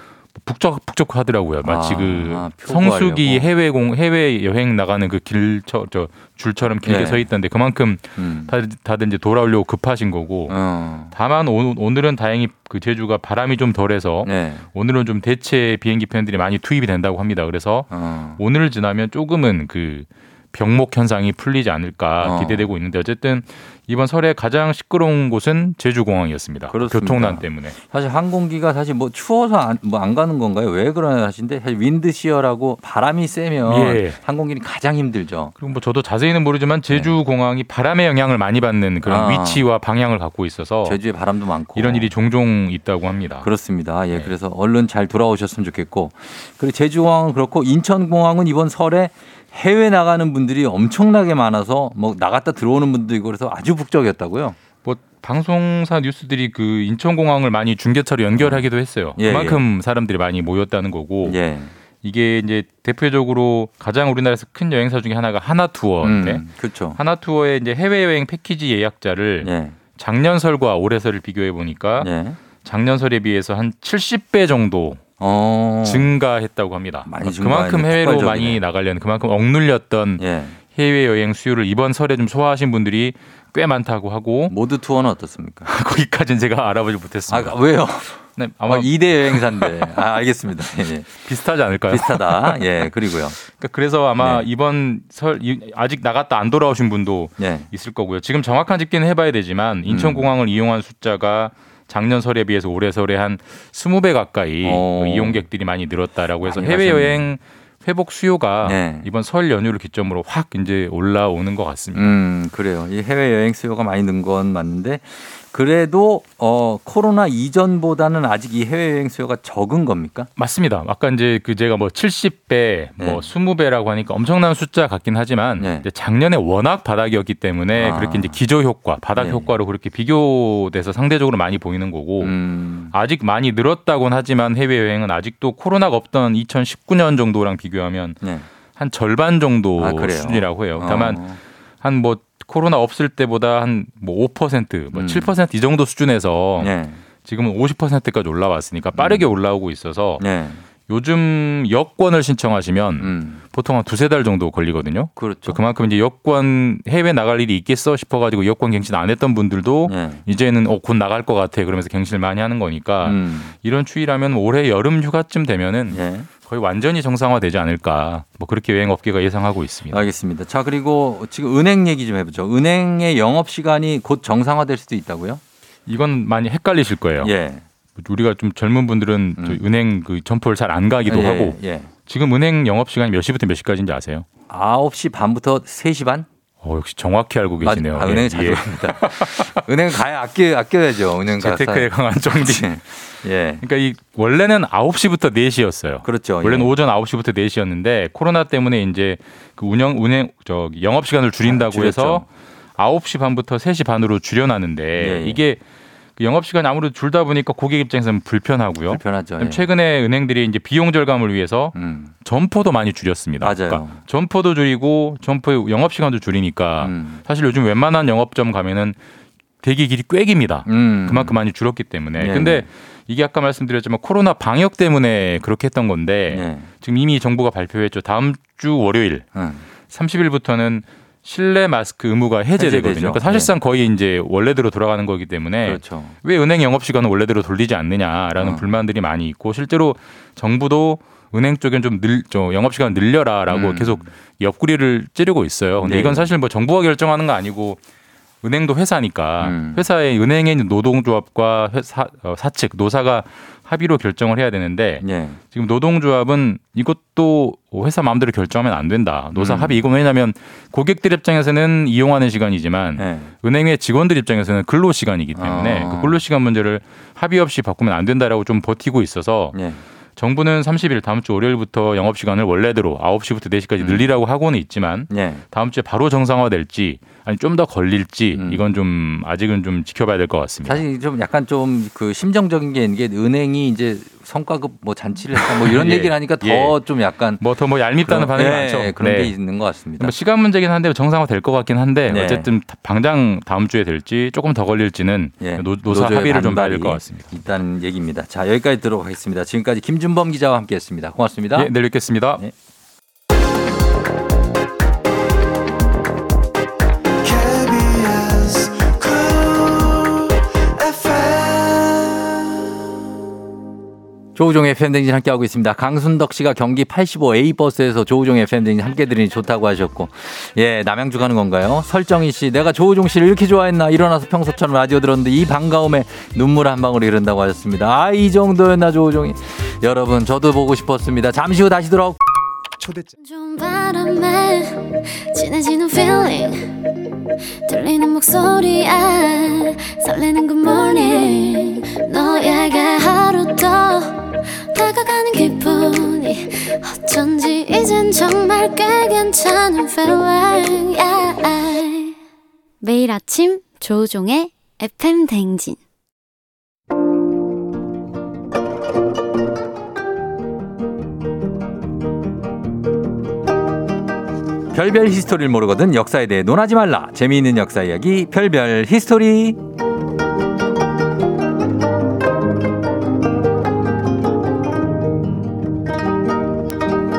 예. 북적 북적하더라고요. 마치 아, 그 아, 표구하려고. 성수기 해외 공 해외 여행 나가는 그 길처 저 줄처럼 길게 예. 서 있던데 그만큼 음. 다들, 다들 이제 돌아오려고 급하신 거고 어. 다만 오, 오늘은 다행히 그 제주가 바람이 좀 덜해서 네. 오늘은 좀 대체 비행기 편들이 많이 투입이 된다고 합니다. 그래서 어. 오늘을 지나면 조금은 그 병목 현상이 풀리지 않을까 어. 기대되고 있는데 어쨌든 이번 설에 가장 시끄러운 곳은 제주공항이었습니다. 그렇습니다. 교통난 때문에. 사실 항공기가 사실 뭐 추워서 안, 뭐 안 가는 건가요? 왜 그러나 하신데 사실 윈드 시어라고 바람이 세면 예. 항공기는 가장 힘들죠. 그리고 뭐 저도 자세히는 모르지만 제주 공항이 바람의 영향을 많이 받는 그런 네. 아. 위치와 방향을 갖고 있어서 제주에 바람도 많고 이런 일이 종종 있다고 합니다. 그렇습니다. 예, 네. 그래서 얼른 잘 돌아오셨으면 좋겠고 그리고 제주공항은 그렇고 인천공항은 이번 설에 해외 나가는 분들이 엄청나게 많아서 뭐 나갔다 들어오는 분도 있고 그래서 아주 북적이었다고요. 뭐 방송사 뉴스들이 그 인천공항을 많이 중계차로 연결하기도 했어요. 예, 그만큼 사람들이 많이 모였다는 거고 예. 이게 이제 대표적으로 가장 우리나라에서 큰 여행사 중에 하나가 하나투어인데 음, 그렇죠. 하나투어의 이제 해외 여행 패키지 예약자를 예. 작년 설과 올해 설을 비교해 보니까 예. 작년 설에 비해서 한 70배 정도 어. 증가했다고 합니다. 많이 그만큼. 해외로 폭발적이네. 많이 나가려는 그만큼 억눌렸던 예. 해외 여행 수요를 이번 설에 좀 소화하신 분들이 꽤 많다고 하고 모두 투어는 어떻습니까? 거기까지는 제가 알아보지 못했습니다. 아, 왜요? 네, 아마 아마 2대 여행사인데. 아, 알겠습니다. 예, 예. 비슷하지 않을까요? 비슷하다. 예, 그리고요. 그러니까 그래서 아마 네. 이번 설 이- 아직 나갔다 안 돌아오신 분도 예. 있을 거고요. 지금 정확한 집계는 해봐야 되지만 인천공항을 이용한 숫자가 작년 설에 비해서 올해 설에 한 20배 가까이 어. 이용객들이 많이 늘었다라고 해서 해외. 여행 회복 수요가 네. 이번 설 연휴를 기점으로 확 이제 올라오는 것 같습니다. 음, 그래요. 이 해외 여행 수요가 많이 는 건 맞는데 그래도 어 코로나 이전보다는 아직 이 해외 여행 수요가 적은 겁니까? 맞습니다. 아까 이제 그 제가 뭐 70배, 뭐 네. 20배라고 하니까 엄청난 숫자 같긴 하지만 네. 작년에 워낙 바닥이었기 때문에 아. 그렇게 이제 기저 효과, 바닥 네. 효과로 그렇게 비교돼서 상대적으로 많이 보이는 거고 음. 아직 많이 늘었다곤 하지만 해외 여행은 아직도 코로나가 없던 2019년 정도랑 비교 하면 네. 한 절반 정도 아? 수준이라고 해요. 다만 어. 한뭐 코로나 없을 때보다 한 뭐 5%, 뭐 음. 7%이 정도 수준에서 네. 지금은 50%까지 올라왔으니까 빠르게 올라오고 있어서 네. 요즘 여권을 신청하시면 음. 보통 한 두세 달 정도 걸리거든요. 그렇죠. 그만큼 이제 여권 해외 나갈 일이 있겠어 싶어가지고 여권 갱신 안 했던 분들도 네. 이제는 어, 곧 나갈 것 같아 그러면서 갱신을 많이 하는 거니까 음. 이런 추이라면 올해 여름 휴가쯤 되면은 예. 거의 완전히 정상화되지 않을까 뭐 그렇게 여행 업계가 예상하고 있습니다. 알겠습니다. 자, 그리고 지금 은행 얘기 좀 해보죠. 은행의 영업 시간이 곧 정상화될 수도 있다고요? 이건 많이 헷갈리실 거예요. 예. 우리가 좀 젊은 분들은 음. 저 은행 그 점포를 잘 안 가기도 예, 하고 예. 지금 은행 영업 시간이 몇 시부터 몇 시까지인지 아세요? 9시 반부터 3시 반? 어, 역시 정확히 알고 계시네요. 아, 은행 자주 예. 갑니다. 은행 가야 아껴, 아껴야죠. 은행 가서. 재테크에 강한 정리. 예. 그러니까 이 원래는 9시부터 4시였어요. 그렇죠. 원래는 예. 오전 9시부터 4시였는데 코로나 때문에 이제 그 운영 운행 저 영업 시간을 줄인다고 아. 해서 9시 반부터 3시 반으로 줄여놨는데 예, 예. 이게 그 영업 시간이 아무래도 줄다 보니까 고객 입장에서는 불편하고요. 불편하죠. 예. 최근에 은행들이 이제 비용 절감을 위해서 음. 점포도 많이 줄였습니다. 그러니까 맞아요. 점포도 줄이고 점포의 영업 시간도 줄이니까 음. 사실 요즘 웬만한 영업점 가면은 대기 길이 꽤 깁니다. 음. 그만큼 많이 줄었기 때문에. 예, 근데 예. 이게 아까 말씀드렸지만 코로나 방역 때문에 그렇게 했던 건데 예. 지금 이미 정부가 발표했죠. 다음 주 월요일 음. 30일부터는 실내 마스크 의무가 해제되거든요. 해제되죠. 그러니까 사실상 거의 이제 원래대로 돌아가는 거기 때문에 그렇죠. 왜 은행 영업 시간을 원래대로 돌리지 않느냐라는 어. 불만들이 많이 있고 실제로 정부도 은행 쪽엔 좀 늘, 저 영업 시간 늘려라라고 음. 계속 옆구리를 찌르고 있어요. 근데 네. 이건 사실 뭐 정부가 결정하는 거 아니고 은행도 회사니까 음. 회사의 은행에 있는 노동조합과 회사 어, 사측 노사가 합의로 결정을 해야 되는데 예. 지금 노동조합은 이것도 회사 마음대로 결정하면 안 된다. 노사 음. 합의 이건 왜냐하면 고객들 입장에서는 이용하는 시간이지만 예. 은행의 직원들 입장에서는 근로 시간이기 때문에 아. 그 근로 시간 문제를 합의 없이 바꾸면 안 된다라고 좀 버티고 있어서 예. 정부는 30일 다음 주 월요일부터 영업 시간을 원래대로 9시부터 4시까지 음. 늘리라고 하고는 있지만 예. 다음 주에 바로 정상화될지 아니 좀 더 걸릴지 음. 이건 좀 아직은 좀 지켜봐야 될 것 같습니다. 사실 좀 약간 좀 그 심정적인 게 이게 은행이 이제 성과급 뭐 잔치를 했다 뭐 이런 예. 얘기를 하니까 더 예. 좀 약간 뭐더뭐 얄밉다는 그런- 반응이 예, 많죠. 그런 네. 게 있는 것 같습니다. 뭐 시간 문제긴 한데 정상화 될 것 같긴 한데 네. 어쨌든 당장 다음 주에 될지 조금 더 걸릴지는 예. 노, 노조의 합의를 좀 봐야 될 것 같습니다. 있다는 얘기입니다. 자 여기까지 들어가겠습니다 지금까지 김준범 기자와 함께했습니다. 고맙습니다. 예, 내일 뵙겠습니다. 조우종의 팬댕진 함께하고 있습니다. 강순덕 씨가 경기 85A 버스에서 조우종의 팬댕진 함께 들으니 좋다고 하셨고, 예, 남양주 가는 건가요? 설정희 씨, 내가 조우종 씨를 이렇게 좋아했나? 일어나서 평소처럼 라디오 들었는데 이 반가움에 눈물 한 방울 흐른다고 하셨습니다. 아, 이 정도였나, 조우종이. 여러분, 저도 보고 싶었습니다. 잠시 후 다시 돌아 yeah. 매일 아침 조우종의 FM 대행진 별별 history를 모르거든 역사에 대해 논하지 말라. 재미있는 역사 이야기, 별별 history.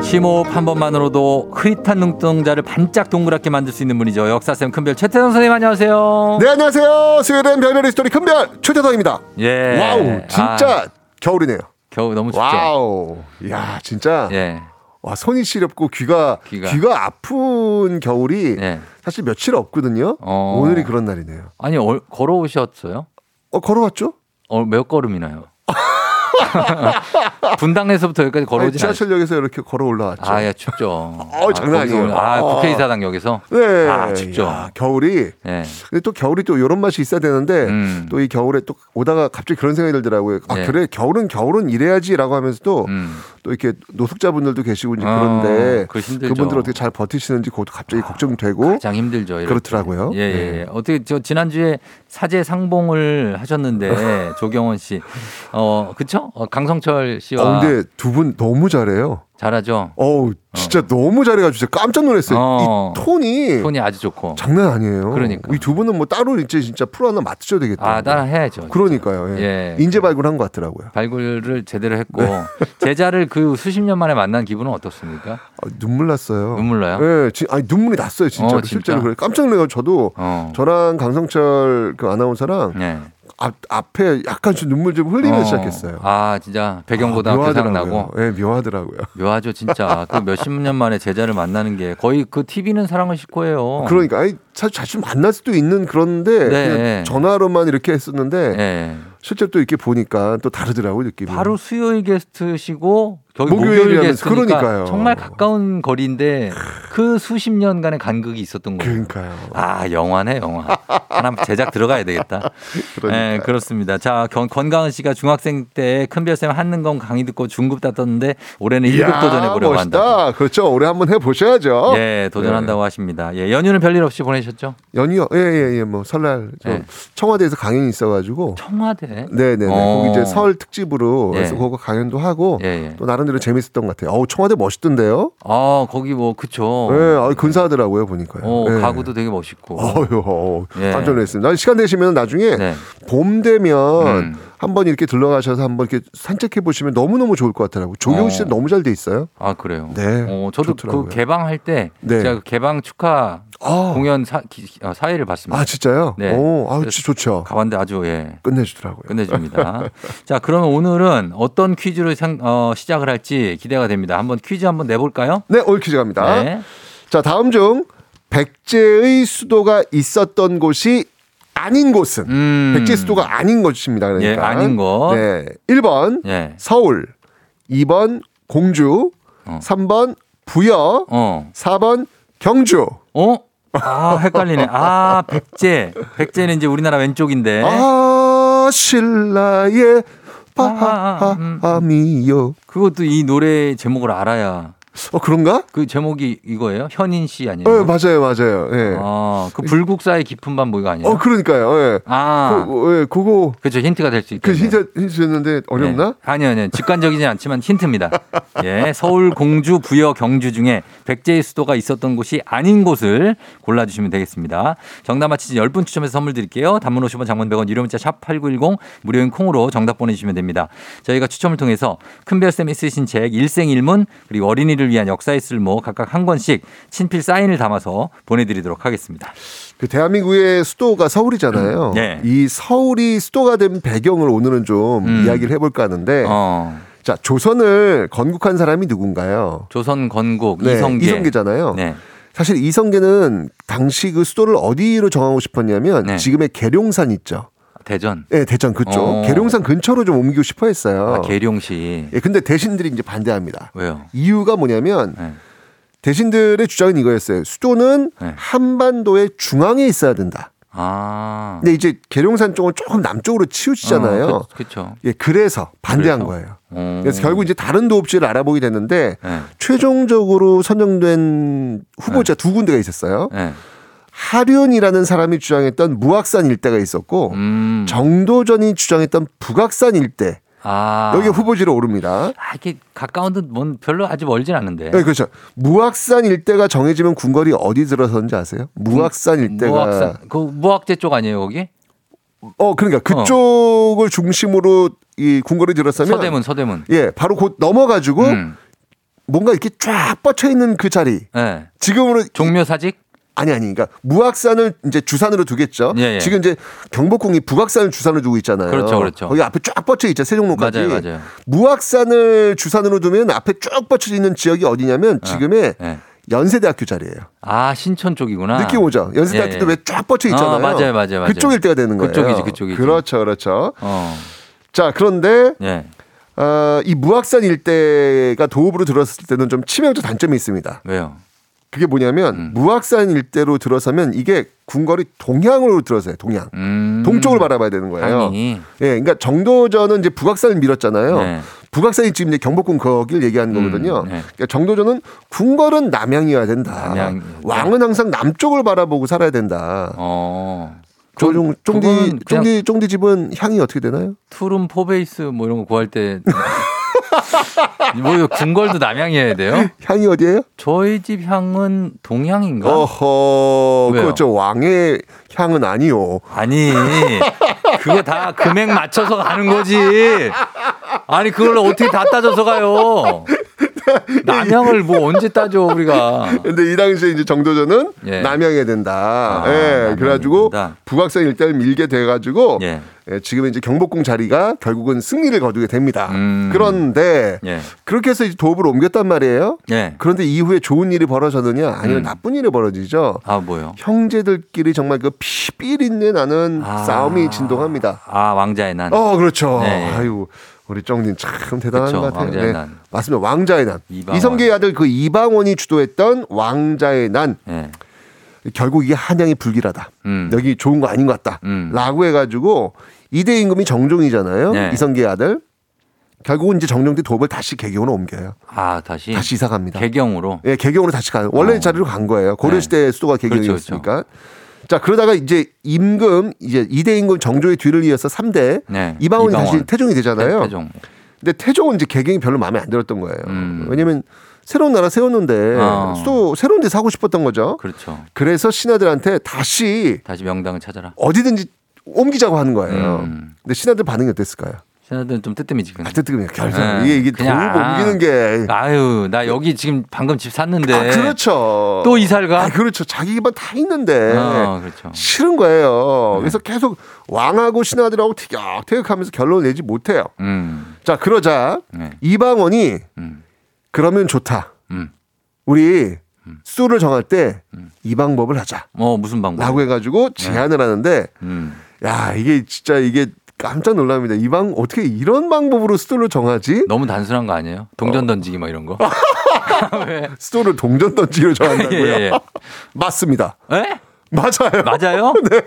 심호흡 한 번만으로도 흐릿한 눈동자를 반짝 동그랗게 만들 수 있는 분이죠. 역사쌤 큰별 최태성 선생님 안녕하세요. 네 안녕하세요. 스웨덴 별별 history 큰별 최태성입니다. 예. 와우 진짜 아, 겨울이네요. 겨우 너무 춥죠. 와우. 야 진짜 예. 와 손이 시렵고 귀가 귀가. 귀가, 아픈 겨울이 예. 사실 며칠 없거든요. 어. 오늘이 그런 날이네요. 아니 얼- 걸어오셨어요? 어 걸어왔죠? 어, 몇 걸음이나요? 분당에서부터 여기까지 아니, 걸어오진 않았어요. 지하철역에서 이렇게 걸어 올라왔죠. 아, 예, 춥죠. 어, 장난 아니에요. 아, 아. 국회의사당역에서. 네. 아, 춥죠. 야, 겨울이 예. 근데 또 겨울이 또 이런 맛이 있어야 되는데 음. 또이 겨울에 또 오다가 갑자기 그런 생각이 들더라고요. 아 예. 그래 겨울은 겨울은 이래야지라고 하면서도 음. 또 이렇게 노숙자분들도 계시고 이제 어, 그런데 힘들죠. 그분들 어떻게 잘 버티시는지 그것도 갑자기 걱정되고 가장 힘들죠. 이럴 그렇더라고요. 때. 예, 예, 네. 예. 어떻게 저 지난주에 사제 상봉을 하셨는데 조경원 씨. 어, 그쵸? 어, 강성철 씨와 어, 근데 두 분 너무 잘해요. 잘하죠. 어우 진짜 너무 잘해가지고 진짜 깜짝 놀랐어요. 어. 이 톤이 톤이 아주 좋고. 장난 아니에요. 그러니까. 이 두 분은 뭐 따로 이제 진짜 프로 하나 맡으셔야 되겠다. 아, 따라 해야죠. 그러니까요. 예. 예. 인재 발굴한 것 같더라고요. 발굴을 제대로 했고 네. 제자를 그 수십 년 만에 만난 기분은 어떻습니까? 아, 눈물 났어요. 눈물 나요? 예, 지, 아니 눈물이 났어요 진짜로 어, 진짜? 실제로 그래 깜짝 놀라요. 저도 어. 저랑 강성철 그 아나운서랑 네. 앞 앞에 약간 좀 눈물 좀 흘리면서 어. 시작했어요. 아, 진짜 배경보다 아, 그 생각 묘하더라고요. 나고. 예, 묘하더라고요. 묘하죠, 진짜. 그 몇십 년 만에 제자를 만나는 게 거의 그 TV는 사랑을 싣고예요. 그러니까 아니 사실 자주 만날 수도 있는 그런데 네. 전화로만 이렇게 했었는데 예. 실제로 또 이렇게 보니까 또 다르더라고요 느낌이. 바로 수요일 게스트시고 목요일이라면서 목요일 게스트니까 그러니까요. 정말 가까운 거리인데 그 수십 년간의 간극이 있었던 거예요. 그러니까요. 아 영화네 영화. 하나 제작 들어가야 되겠다. 네, 그렇습니다. 자 권- 권가은 씨가 중학생 때 큰별쌤 한능검 강의 듣고 중급 땄었는데 올해는 일급 이야, 도전해 보려고. 한다. 그렇죠. 올해 한번 해보셔야죠. 예, 도전한다고 하십니다. 예, 연휴는 별일 없이 보내 셨죠? 연휴 예예예 뭐 설날 저 예. 청와대에서 강연이 있어가지고 청와대. 네네네 어. 거기 이제 설 특집으로 예. 그래서 그거 강연도 하고 예, 예. 또 나름대로 재밌었던 것 같아요. 어우 청와대 멋있던데요. 아 거기 뭐 그쵸. 예, 아, 근사하더라고요 보니까요. 어, 예. 가구도 되게 멋있고. 어휴, 예. 깜짝 놀랐습니다. 나 시간 되시면 나중에 네. 봄 되면 음. 한번 이렇게 들러가셔서 한번 이렇게 산책해 보시면 너무 너무 좋을 것 같더라고요. 조경 시 어. 너무 잘 돼 있어요. 아 그래요. 네, 어, 저도 좋더라고요. 그 개방할 때 네. 제가 그 개방 축하 아, 공연 사, 기, 어, 사회를 봤습니다. 아 진짜요? 네. 오, 아 진짜 좋죠. 가봤는데 아주 예 끝내주더라고요. 끝내줍니다. 자 그러면 오늘은 어떤 퀴즈로 생- 어, 시작을 할지 기대가 됩니다. 한번 퀴즈 한번 내볼까요? 네, 올 퀴즈 갑니다. 네. 자, 다음 중 백제의 수도가 있었던 곳이 아닌 곳은 음. 백제 수도가 아닌 곳입니다. 그러니까. 예, 아닌 곳. 네. 1번 예. 서울, 2번 공주, 어. 3번 부여, 어. 4번 경주. 어? 아 헷갈리네. 아 백제. 백제는 이제 우리나라 왼쪽인데. 아, 신라의 아, 음. 밤이요. 그것도 이 노래 제목을 알아야. 어, 그런가? 그 제목이 이거예요? 현인 씨 아니에요? 어, 맞아요, 맞아요. 예. 아, 그 불국사의 깊은 밤 뭐가 아니에요? 어, 그러니까요. 예. 아, 그, 예, 그거 그렇죠. 힌트가 될수그 있겠네요. 힌트 힌트 줬는데 어렵나? 네. 아니요, 아니요. 직관적이진 않지만 힌트입니다. 예, 서울, 공주, 부여, 경주 중에 백제의 수도가 있었던 곳이 아닌 곳을 골라주시면 되겠습니다. 정답 맞히신 10분 추첨해서 선물 드릴게요. 단문 50원, 장문 100원, 유료 문자 샵 8910 무료인 콩으로 정답 보내주시면 됩니다. 저희가 추첨을 통해서 큰별쌤이 쓰신 책 일생일문 그리고 어린이를 위한 역사의 쓸모 각각 한 권씩 친필 사인을 담아서 보내드리도록 하겠습니다. 그 대한민국의 수도가 서울이잖아요. 네. 이 서울이 수도가 된 배경을 오늘은 좀 음. 이야기를 해볼까 하는데, 어, 자 조선을 건국한 사람이 누군가요? 조선 건국 네, 이성계. 이성계잖아요. 네. 사실 이성계는 당시 그 수도를 어디로 정하고 싶었냐면 네. 지금의 계룡산 있죠. 대전. 네, 대전 그쪽. 어. 계룡산 근처로 좀 옮기고 싶어 했어요. 아, 계룡시. 예, 근데 대신들이 이제 반대합니다. 왜요? 이유가 뭐냐면 네. 대신들의 주장은 이거였어요. 수도는 네. 한반도의 중앙에 있어야 된다. 아. 근데 이제 계룡산 쪽은 조금 남쪽으로 치우치잖아요. 어, 그, 그쵸. 예, 그래서 반대한 그래서? 거예요. 어. 그래서 결국 이제 다른 도읍지를 알아보게 됐는데 네. 최종적으로 선정된 후보자 두 군데가 있었어요. 네. 하륜이라는 사람이 주장했던 무악산 일대가 있었고 음. 정도전이 주장했던 북악산 일대 아. 여기 후보지로 오릅니다. 아, 이게 가까운 듯뭔 별로 아주 멀진 않은데. 네, 그렇죠. 무악산 일대가 정해지면 궁궐이 어디 들어서는지 아세요? 무악산 일대가 무학산. 그 무학제 쪽 아니에요, 거기? 어 그러니까 그쪽을 중심으로 이 궁궐이 들어서면 서대문, 서대문. 예 바로 곧 넘어가지고 음. 뭔가 이렇게 쫙 뻗쳐 있는 그 자리. 예. 지금으로 종묘 사직? 아니 아니 그러니까 무악산을 이제 주산으로 두겠죠. 예, 예. 지금 이제 경복궁이 북악산을 주산으로 두고 있잖아요. 그렇죠, 그렇죠. 거기 앞에 쫙 뻗쳐 있죠. 세종로까지. 맞아요, 맞아요. 무악산을 주산으로 두면 앞에 쭉 뻗쳐 있는 지역이 어디냐면 지금의 예. 연세대학교 자리예요. 아 신촌 쪽이구나. 느낌 오죠? 연세대학교도 예, 예. 왜쫙 뻗쳐 있잖아요. 어, 맞아요, 맞아요, 맞아요. 그쪽 일대가 되는 거예요. 그쪽이지, 그쪽이지. 그렇죠, 그렇죠. 어. 자, 그런데 예. 어, 이 무악산 일대가 도읍으로 들었을 때는 좀 치명적 단점이 있습니다. 왜요? 그게 뭐냐면 음. 무악산 일대로 들어서면 이게 궁궐이 동향으로 들어서요. 동향. 음. 동쪽을 바라봐야 되는 거예요. 향이. 예, 그러니까 정도전은 이제 북악산을 밀었잖아요. 네. 북악산이 지금 이제 경복궁 거길 얘기하는 음, 거거든요. 네. 그러니까 정도전은 궁궐은 남향이어야 된다. 남향. 왕은 항상 남쪽을 바라보고 살아야 된다. 어. 쫑디 쫑디 쫑디 집은 향이 어떻게 되나요? two room four bay 뭐 이런 거 구할 때. 뭐 궁궐도 남향이어야 돼요? 향이 어디예요? 저희 집 향은 동향인가? 어허? 그렇죠. 왕의 향은 아니요. 아니 그거 다 금액 맞춰서 가는 거지. 아니 그걸 어떻게 다 따져서 가요? 남향을 뭐 언제 따져 우리가? 근데 이 당시에 이제 정도전은 예. 남향해야 된다. 아, 예, 그래가지고 된다. 북악산 일대를 밀게 돼가지고 예. 예, 지금 이제 경복궁 자리가 결국은 승리를 거두게 됩니다. 음. 그런데 예. 그렇게 해서 이제 도읍을 옮겼단 말이에요. 예. 그런데 이후에 좋은 일이 벌어졌느냐 아니면 음. 나쁜 일이 벌어지죠. 아 뭐요? 형제들끼리 정말 그 피비린내 나는 아. 싸움이 진동합니다. 아 왕자의 난. 어, 그렇죠. 네. 아유, 우리 쫑님 참 대단한 그쵸, 것 같아요. 네. 왕자의 난. 맞습니다. 왕자의 난. 이방원. 이성계의 아들 그 이방원이 주도했던 왕자의 난. 예. 결국 이게 한양이 불길하다. 음. 여기 좋은 거 아닌 것 같다. 음. 라고 해가지고 이대 임금이 정종이잖아요. 네. 이성계의 아들. 결국은 이제 정종 때 도읍을 다시 개경으로 옮겨요. 아 다시. 다시 이사 갑니다. 개경으로. 예, 개경으로 다시 가요. 원래 어. 자리로 간 거예요. 고려시대 수도가 개경이었으니까. 그렇죠, 자, 그러다가 이제 임금, 이제 이대 임금 정조의 뒤를 이어서 삼대 네. 이방원이 다시 이방원. 태종이 되잖아요. 태- 태종. 근데 태종은 이제 개경이 별로 마음에 안 들었던 거예요. 음. 왜냐면 새로운 나라 세웠는데 어. 또 새로운 데 사고 싶었던 거죠. 그렇죠. 그래서 신하들한테 다시 다시 명당을 찾아라. 어디든지 옮기자고 하는 거예요. 음. 근데 신하들 반응이 어땠을까요? 신하들은 좀 뜨뜻미지. 아, 뜨뜻해요. 결정. 네. 이게 이게 그냥 옮기는 게. 아유 나 여기 지금 방금 집 샀는데. 아, 그렇죠. 또 이사를 가? 아, 그렇죠. 자기 집안 다 있는데. 어, 그렇죠. 싫은 거예요. 그래서 계속 왕하고 신하들하고 티격태격하면서 결론을 내지 못해요. 음. 자, 그러자 네. 이방원이 음. 그러면 좋다. 음. 우리 수를 정할 때이 음. 방법을 하자. 어 무슨 방법? 라고 해가지고 제안을 하는데 음. 야 이게 진짜 이게 깜짝 놀랍니다. 이 방 어떻게 이런 방법으로 수도를 정하지? 너무 단순한 거 아니에요? 어. 동전 던지기 막 이런 거. 왜? 수도를 동전 던지기로 정한다고요? 예, 예. 맞습니다. 에? 맞아요. 맞아요? 네.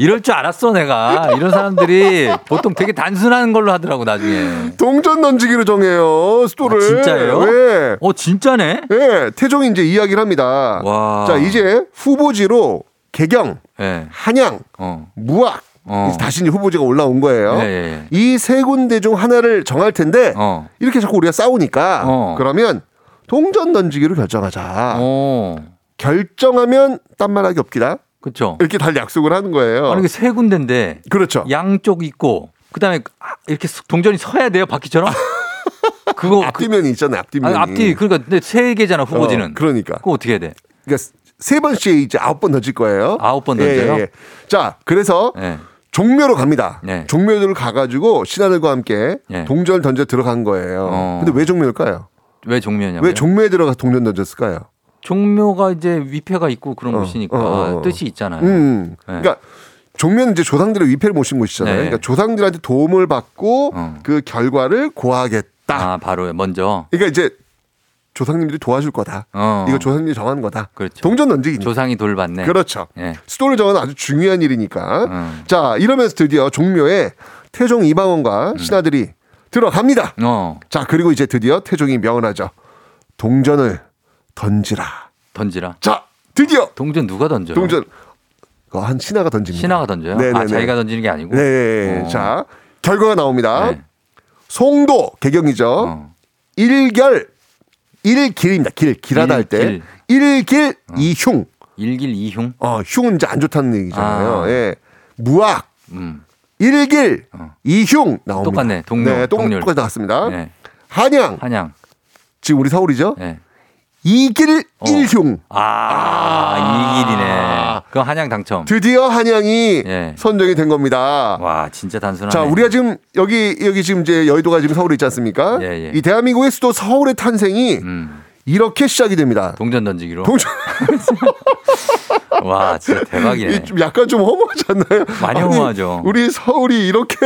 이럴 줄 알았어 내가. 이런 사람들이 보통 되게 단순한 걸로 하더라고 나중에. 동전 던지기로 정해요. 수도를. 아, 진짜예요? 네. 어 진짜네? 네. 태종이 이제 이야기를 합니다. 와. 자 이제 후보지로 개경, 예. 한양, 어. 무악 어. 다시 이제 후보지가 올라온 거예요. 예, 예. 이세 군데 중 하나를 정할 텐데 어. 이렇게 자꾸 우리가 싸우니까 어. 그러면 동전 던지기로 결정하자. 어. 결정하면 딴 말하기 없기다. 그렇죠. 이렇게 달 약속을 하는 거예요. 아니 이게 세 군데인데 그렇죠. 양쪽 있고 그다음에 아, 이렇게 동전이 서야 돼요 바퀴처럼. 그거 그, 앞뒤면이 있잖아요. 앞뒤면이. 아니, 앞뒤 그러니까 근데 세 개잖아 후보지는. 어, 그러니까. 그거 어떻게 해야 돼? 그러니까 세 번씩 이제 아홉 번 던질 거예요. 아홉 번 예, 던져요? 예, 예. 자, 그래서 예. 종묘로 갑니다. 네. 종묘를 가가지고 신하들과 함께 예. 동전을 던져 들어간 거예요. 어. 근데 왜 종묘일까요? 왜 종묘냐면 왜 종묘에 들어가 동전 던졌을까요? 종묘가 이제 위패가 있고 그런 어, 곳이니까 어, 어, 어. 뜻이 있잖아요. 음. 네. 그러니까 종묘는 이제 조상들의 위패를 모신 곳이잖아요. 네. 그러니까 조상들한테 도움을 받고 어. 그 결과를 고하겠다. 아 바로 먼저 그러니까 이제 조상님들이 도와줄 거다. 어. 이거 조상님이 정하는 거다. 그렇죠. 동전 던지기. 조상이 돌봤네. 그렇죠. 예. 수도를 정하는 아주 중요한 일이니까. 음. 자, 이러면서 드디어 종묘에 태종 이방원과 신하들이 들어갑니다. 어 자, 그리고 이제 드디어 태종이 명언하죠. 동전을 던지라. 던지라. 자, 드디어 동전 누가 던져요? 동전 그거 한 신하가 던집니다. 신하가 던져요? 네네네. 아 자기가 던지는 게 아니고. 네. 어. 자, 결과가 나옵니다. 네. 송도 개경이죠. 어. 일결 일길입니다. 길 길하다 할 때. 일길. 일길 이흉. 일길 이흉. 어, 흉은 이제 안 좋다는 얘기잖아요. 아. 예. 무악 음. 일길 어. 이흉 나옵니다. 똑같네. 동료, 네. 똑같이 나왔습니다. 네. 한양 한양. 지금 우리 서울이죠. 네. 이길 어. 일흉. 아, 이 길이네. 그럼 한양 당첨. 드디어 한양이 예. 선정이 된 겁니다. 와, 진짜 단순하네. 자, 우리가 지금 여기 여기 지금 이제 여의도가 지금 서울에 있지 않습니까? 예, 예. 이 대한민국의 수도 서울의 탄생이 음, 이렇게 시작이 됩니다. 동전 던지기로. 동전 와, 진짜 대박이네. 이좀 약간 좀 허무하지 않나요? 많이 아니, 허무하죠. 우리 서울이 이렇게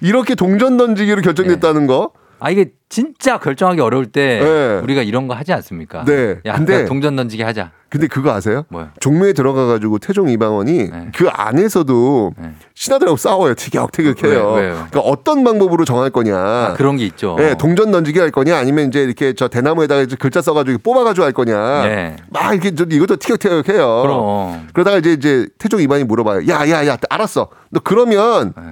이렇게 동전 던지기로 결정됐다는 거. 아 이게 진짜 결정하기 어려울 때 네. 우리가 이런 거 하지 않습니까? 네. 야, 근데- 동전 던지기 하자. 근데 그거 아세요? 뭐요? 종묘에 들어가 가지고 태종 이방원이 네. 그 안에서도 네. 신하들하고 싸워요. 티격태격해요. 왜? 그러니까 어떤 방법으로 정할 거냐. 아, 그런 게 있죠. 네, 동전 던지기 할 거냐 아니면 이제 이렇게 저 대나무에다가 이제 글자 써 가지고 뽑아 가지고 할 거냐. 네. 막 이렇게 저 이것도 티격태격해요. 그럼. 그러다가 이제 이제 태종 이방이 물어봐요. 야 야 야 알았어. 너 그러면 네.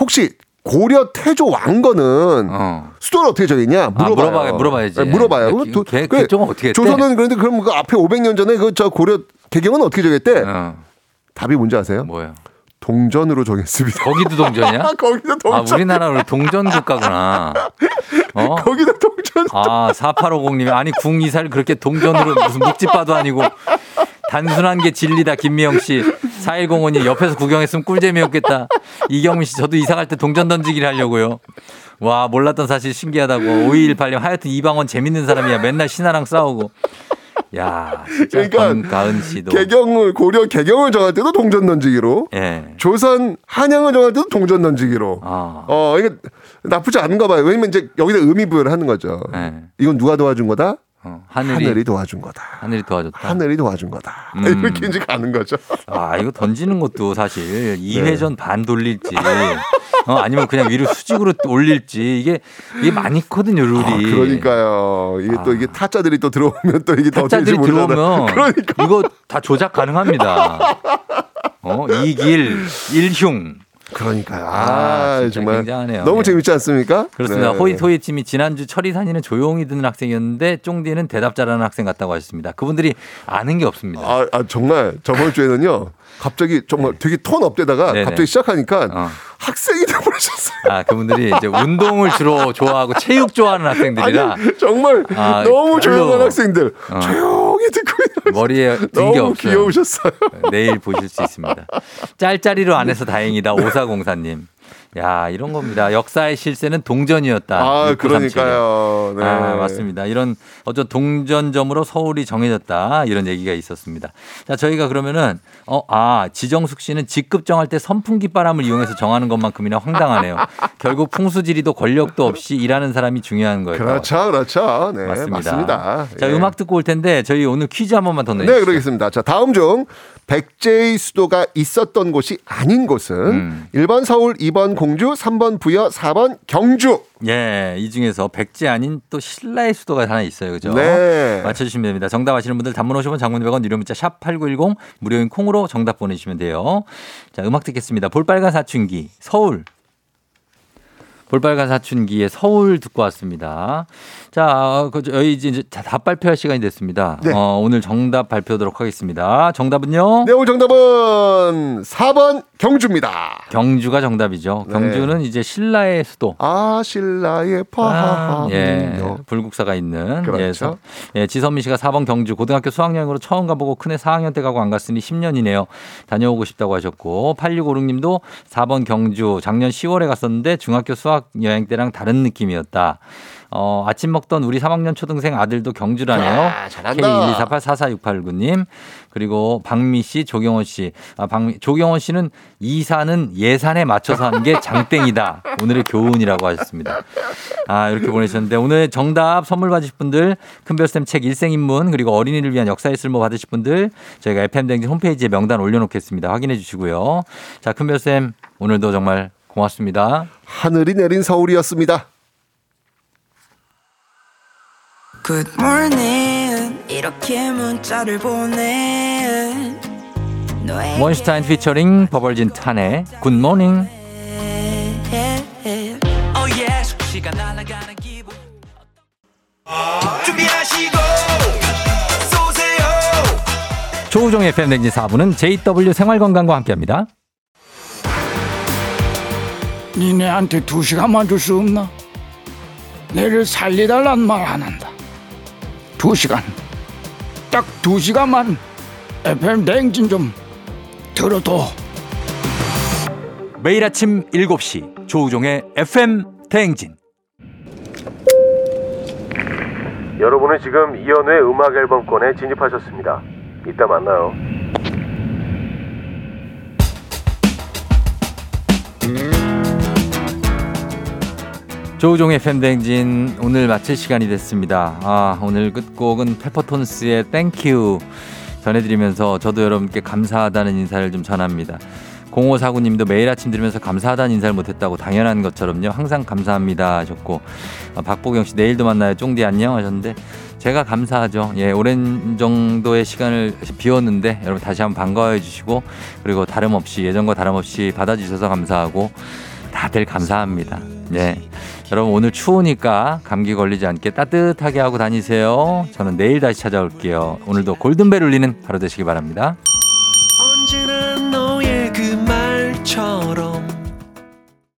혹시 고려 태조 왕건은 어. 수도를 어떻게 정했냐? 물어봐요. 물어봐- 물어봐야 지. 네, 물어봐요. 그- 그럼 도- 개- 그래, 개정은 어떻게 했대? 조선은 그런데 그럼 그 앞에 500년 전에 그 저 고려 개경은 어떻게 정했대? 어, 답이 뭔지 아세요? 뭐요? 동전으로 정했습니다. 거기도 동전이야? 거기도 아, 동전. 우리나라 우리 동전 국가구나. 어? 거기도 동전. 아, 4850님이 아니 궁이사를 그렇게 동전으로 무슨 묵집바도 아니고 단순한 게 진리다 김미영 씨. 4105님 옆에서 구경했으면 꿀잼이었겠다. 이경민 씨 저도 이사 갈 때 동전 던지기를 하려고요. 와 몰랐던 사실 신기하다고. 5218님 하여튼 이방원 재밌는 사람이야. 맨날 신하랑 싸우고. 야 그러니까 권 가은 씨도. 개경을 고려 개경을 정할 때도 동전 던지기로. 예. 조선 한양을 정할 때도 동전 던지기로. 아. 어, 이게 나쁘지 않은가 봐요. 왜냐면 이제 여기다 의미 부여를 하는 거죠. 예. 이건 누가 도와준 거다? 어, 하늘이 하늘이 도와준 거다. 하늘이 도와줬다. 하늘이 도와준 거다. 음. 이렇게 이제 가는 거죠. 아, 이거 던지는 것도 사실 2회전 반 돌릴지, 어, 아니면 그냥 위로 수직으로 올릴지, 이게, 이게 많이 있거든요, 룰이. 아, 그러니까요. 이게 또 이게 타짜들이 또 들어오면 또 이게 더 아. 타짜들이. 들어오면, 그러니까. 이거 다 조작 가능합니다. 어, 이길, 일흉. 그러니까요. 아, 아, 정말 굉장하네요. 너무 네. 재밌지 않습니까? 그렇습니다. 네. 호이 토이 팀이 지난주 철이산이는 조용히 듣는 학생이었는데, 쫑디는 대답 잘하는 학생 같다고 하셨습니다. 그분들이 아는 게 없습니다. 아, 아, 정말 저번 주에는요. 갑자기 정말 되게 tone up 되다가 네네. 갑자기 시작하니까 어. 학생이 돼버리셨어요. 아, 그분들이 이제 운동을 주로 좋아하고 체육 좋아하는 학생들이라 아니, 정말 아, 너무 별로. 조용한 학생들 어. 조용히 듣고 있는 머리에 든게 너무 없어요. 귀여우셨어요. 내일 보실 수 있습니다. 짤짤이로 안 해서 다행이다. 오사공사님. 야, 이런 겁니다. 역사의 실세는 동전이었다. 아, 6937. 그러니까요. 네. 아, 맞습니다. 이런 어떤 동전점으로 서울이 정해졌다. 이런 얘기가 있었습니다. 자, 저희가 그러면은 어, 아, 지정숙 씨는 직급 정할 때 선풍기 바람을 이용해서 정하는 것만큼이나 황당하네요. 결국 풍수지리도 권력도 없이 일하는 사람이 중요한 거예요. 그렇죠, 그렇죠. 네, 맞습니다. 맞습니다. 자, 예. 음악 듣고 올 텐데 저희 오늘 퀴즈 한 번만 더 네, 내주시죠. 그러겠습니다. 자, 다음 중 백제의 수도가 있었던 곳이 아닌 곳은 음. 1번 서울, 2번 공 주, 3번 부여, 4번 경주. 예, 이 중에서 백제 아닌 또 신라의 수도가 하나 있어요. 그죠? 네. 맞춰주시면 됩니다. 정답 아시는 분들 단문 50원 장문 100원 유료 문자 샵 8910 무료인 콩으로 정답 보내주시면 돼요. 자, 음악 듣겠습니다. 볼빨간 사춘기 서울. 볼빨간 사춘기의 서울 듣고 왔습니다. 자, 그 저희 이제 답 발표할 시간이 됐습니다. 네. 어, 오늘 정답 발표하도록 하겠습니다. 정답은요? 네, 오늘 정답은 4번 경주입니다. 경주가 정답이죠. 네. 경주는 이제 신라의 수도. 아, 신라의 아, 파하하. 예, 불국사가 있는. 그렇죠. 예, 서- 예, 지선미 씨가 4번 경주 고등학교 수학여행으로 처음 가보고 큰애 4학년 때 가고 안 갔으니 10년이네요. 다녀오고 싶다고 하셨고 8656님도 4번 경주 작년 10월에 갔었는데 중학교 수학여행 때랑 다른 느낌이었다. 어, 아침 먹던 우리 3학년 초등생 아들도 경주라네요. 야, 잘한다. K124846849님. 그리고 박미 씨, 조경원 씨. 아, 박미, 조경원 씨는 이사는 예산에 맞춰서 하는 게 장땡이다. 오늘의 교훈이라고 하셨습니다. 아, 이렇게 보내셨는데 오늘 정답 선물 받으실 분들 큰별쌤 책 일생인문 그리고 어린이를 위한 역사의 쓸모 받으실 분들 저희가 FM댕진 홈페이지에 명단 올려놓겠습니다. 확인해 주시고요. 자, 큰별쌤 오늘도 정말 고맙습니다. 하늘이 내린 서울이었습니다. Good morning 이렇게 문자를 보내 원슈타인 피처링 버벌진 탄의 굿모닝 Oh 준비하시고 쏘세요 조우종의 FM댕진 4부는 JW 생활건강과 함께합니다. 니네한테 두 시간만 줄 수 없나? 내를 살리달란 말 안 한다. 두 시간 딱 두 시간만 FM 대행진 좀 들어도 매일 아침 7시 조우종의 FM 대행진. 여러분은 지금 이현우의 음악 앨범권에 진입하셨습니다. 이따 만나요. 조우종의 대행진 오늘 마칠 시간이 됐습니다. 아, 오늘 끝곡은 페퍼톤스의 Thank You 전해드리면서 저도 여러분께 감사하다는 인사를 좀 전합니다. 0549님도 매일 아침 들으면서 감사하다는 인사를 못했다고 당연한 것처럼요. 항상 감사합니다 하셨고 아, 박보경 씨 내일도 만나요. 쫑디 안녕 하셨는데 제가 감사하죠. 예, 오랜 정도의 시간을 비웠는데 여러분 다시 한번 반가워해 주시고 그리고 다름없이 예전과 다름없이 받아주셔서 감사하고 다들 감사합니다. 네. 여러분 오늘 추우니까 감기 걸리지 않게 따뜻하게 하고 다니세요. 저는 내일 다시 찾아올게요. 오늘도 골든벨 울리는 하루 되시기 바랍니다.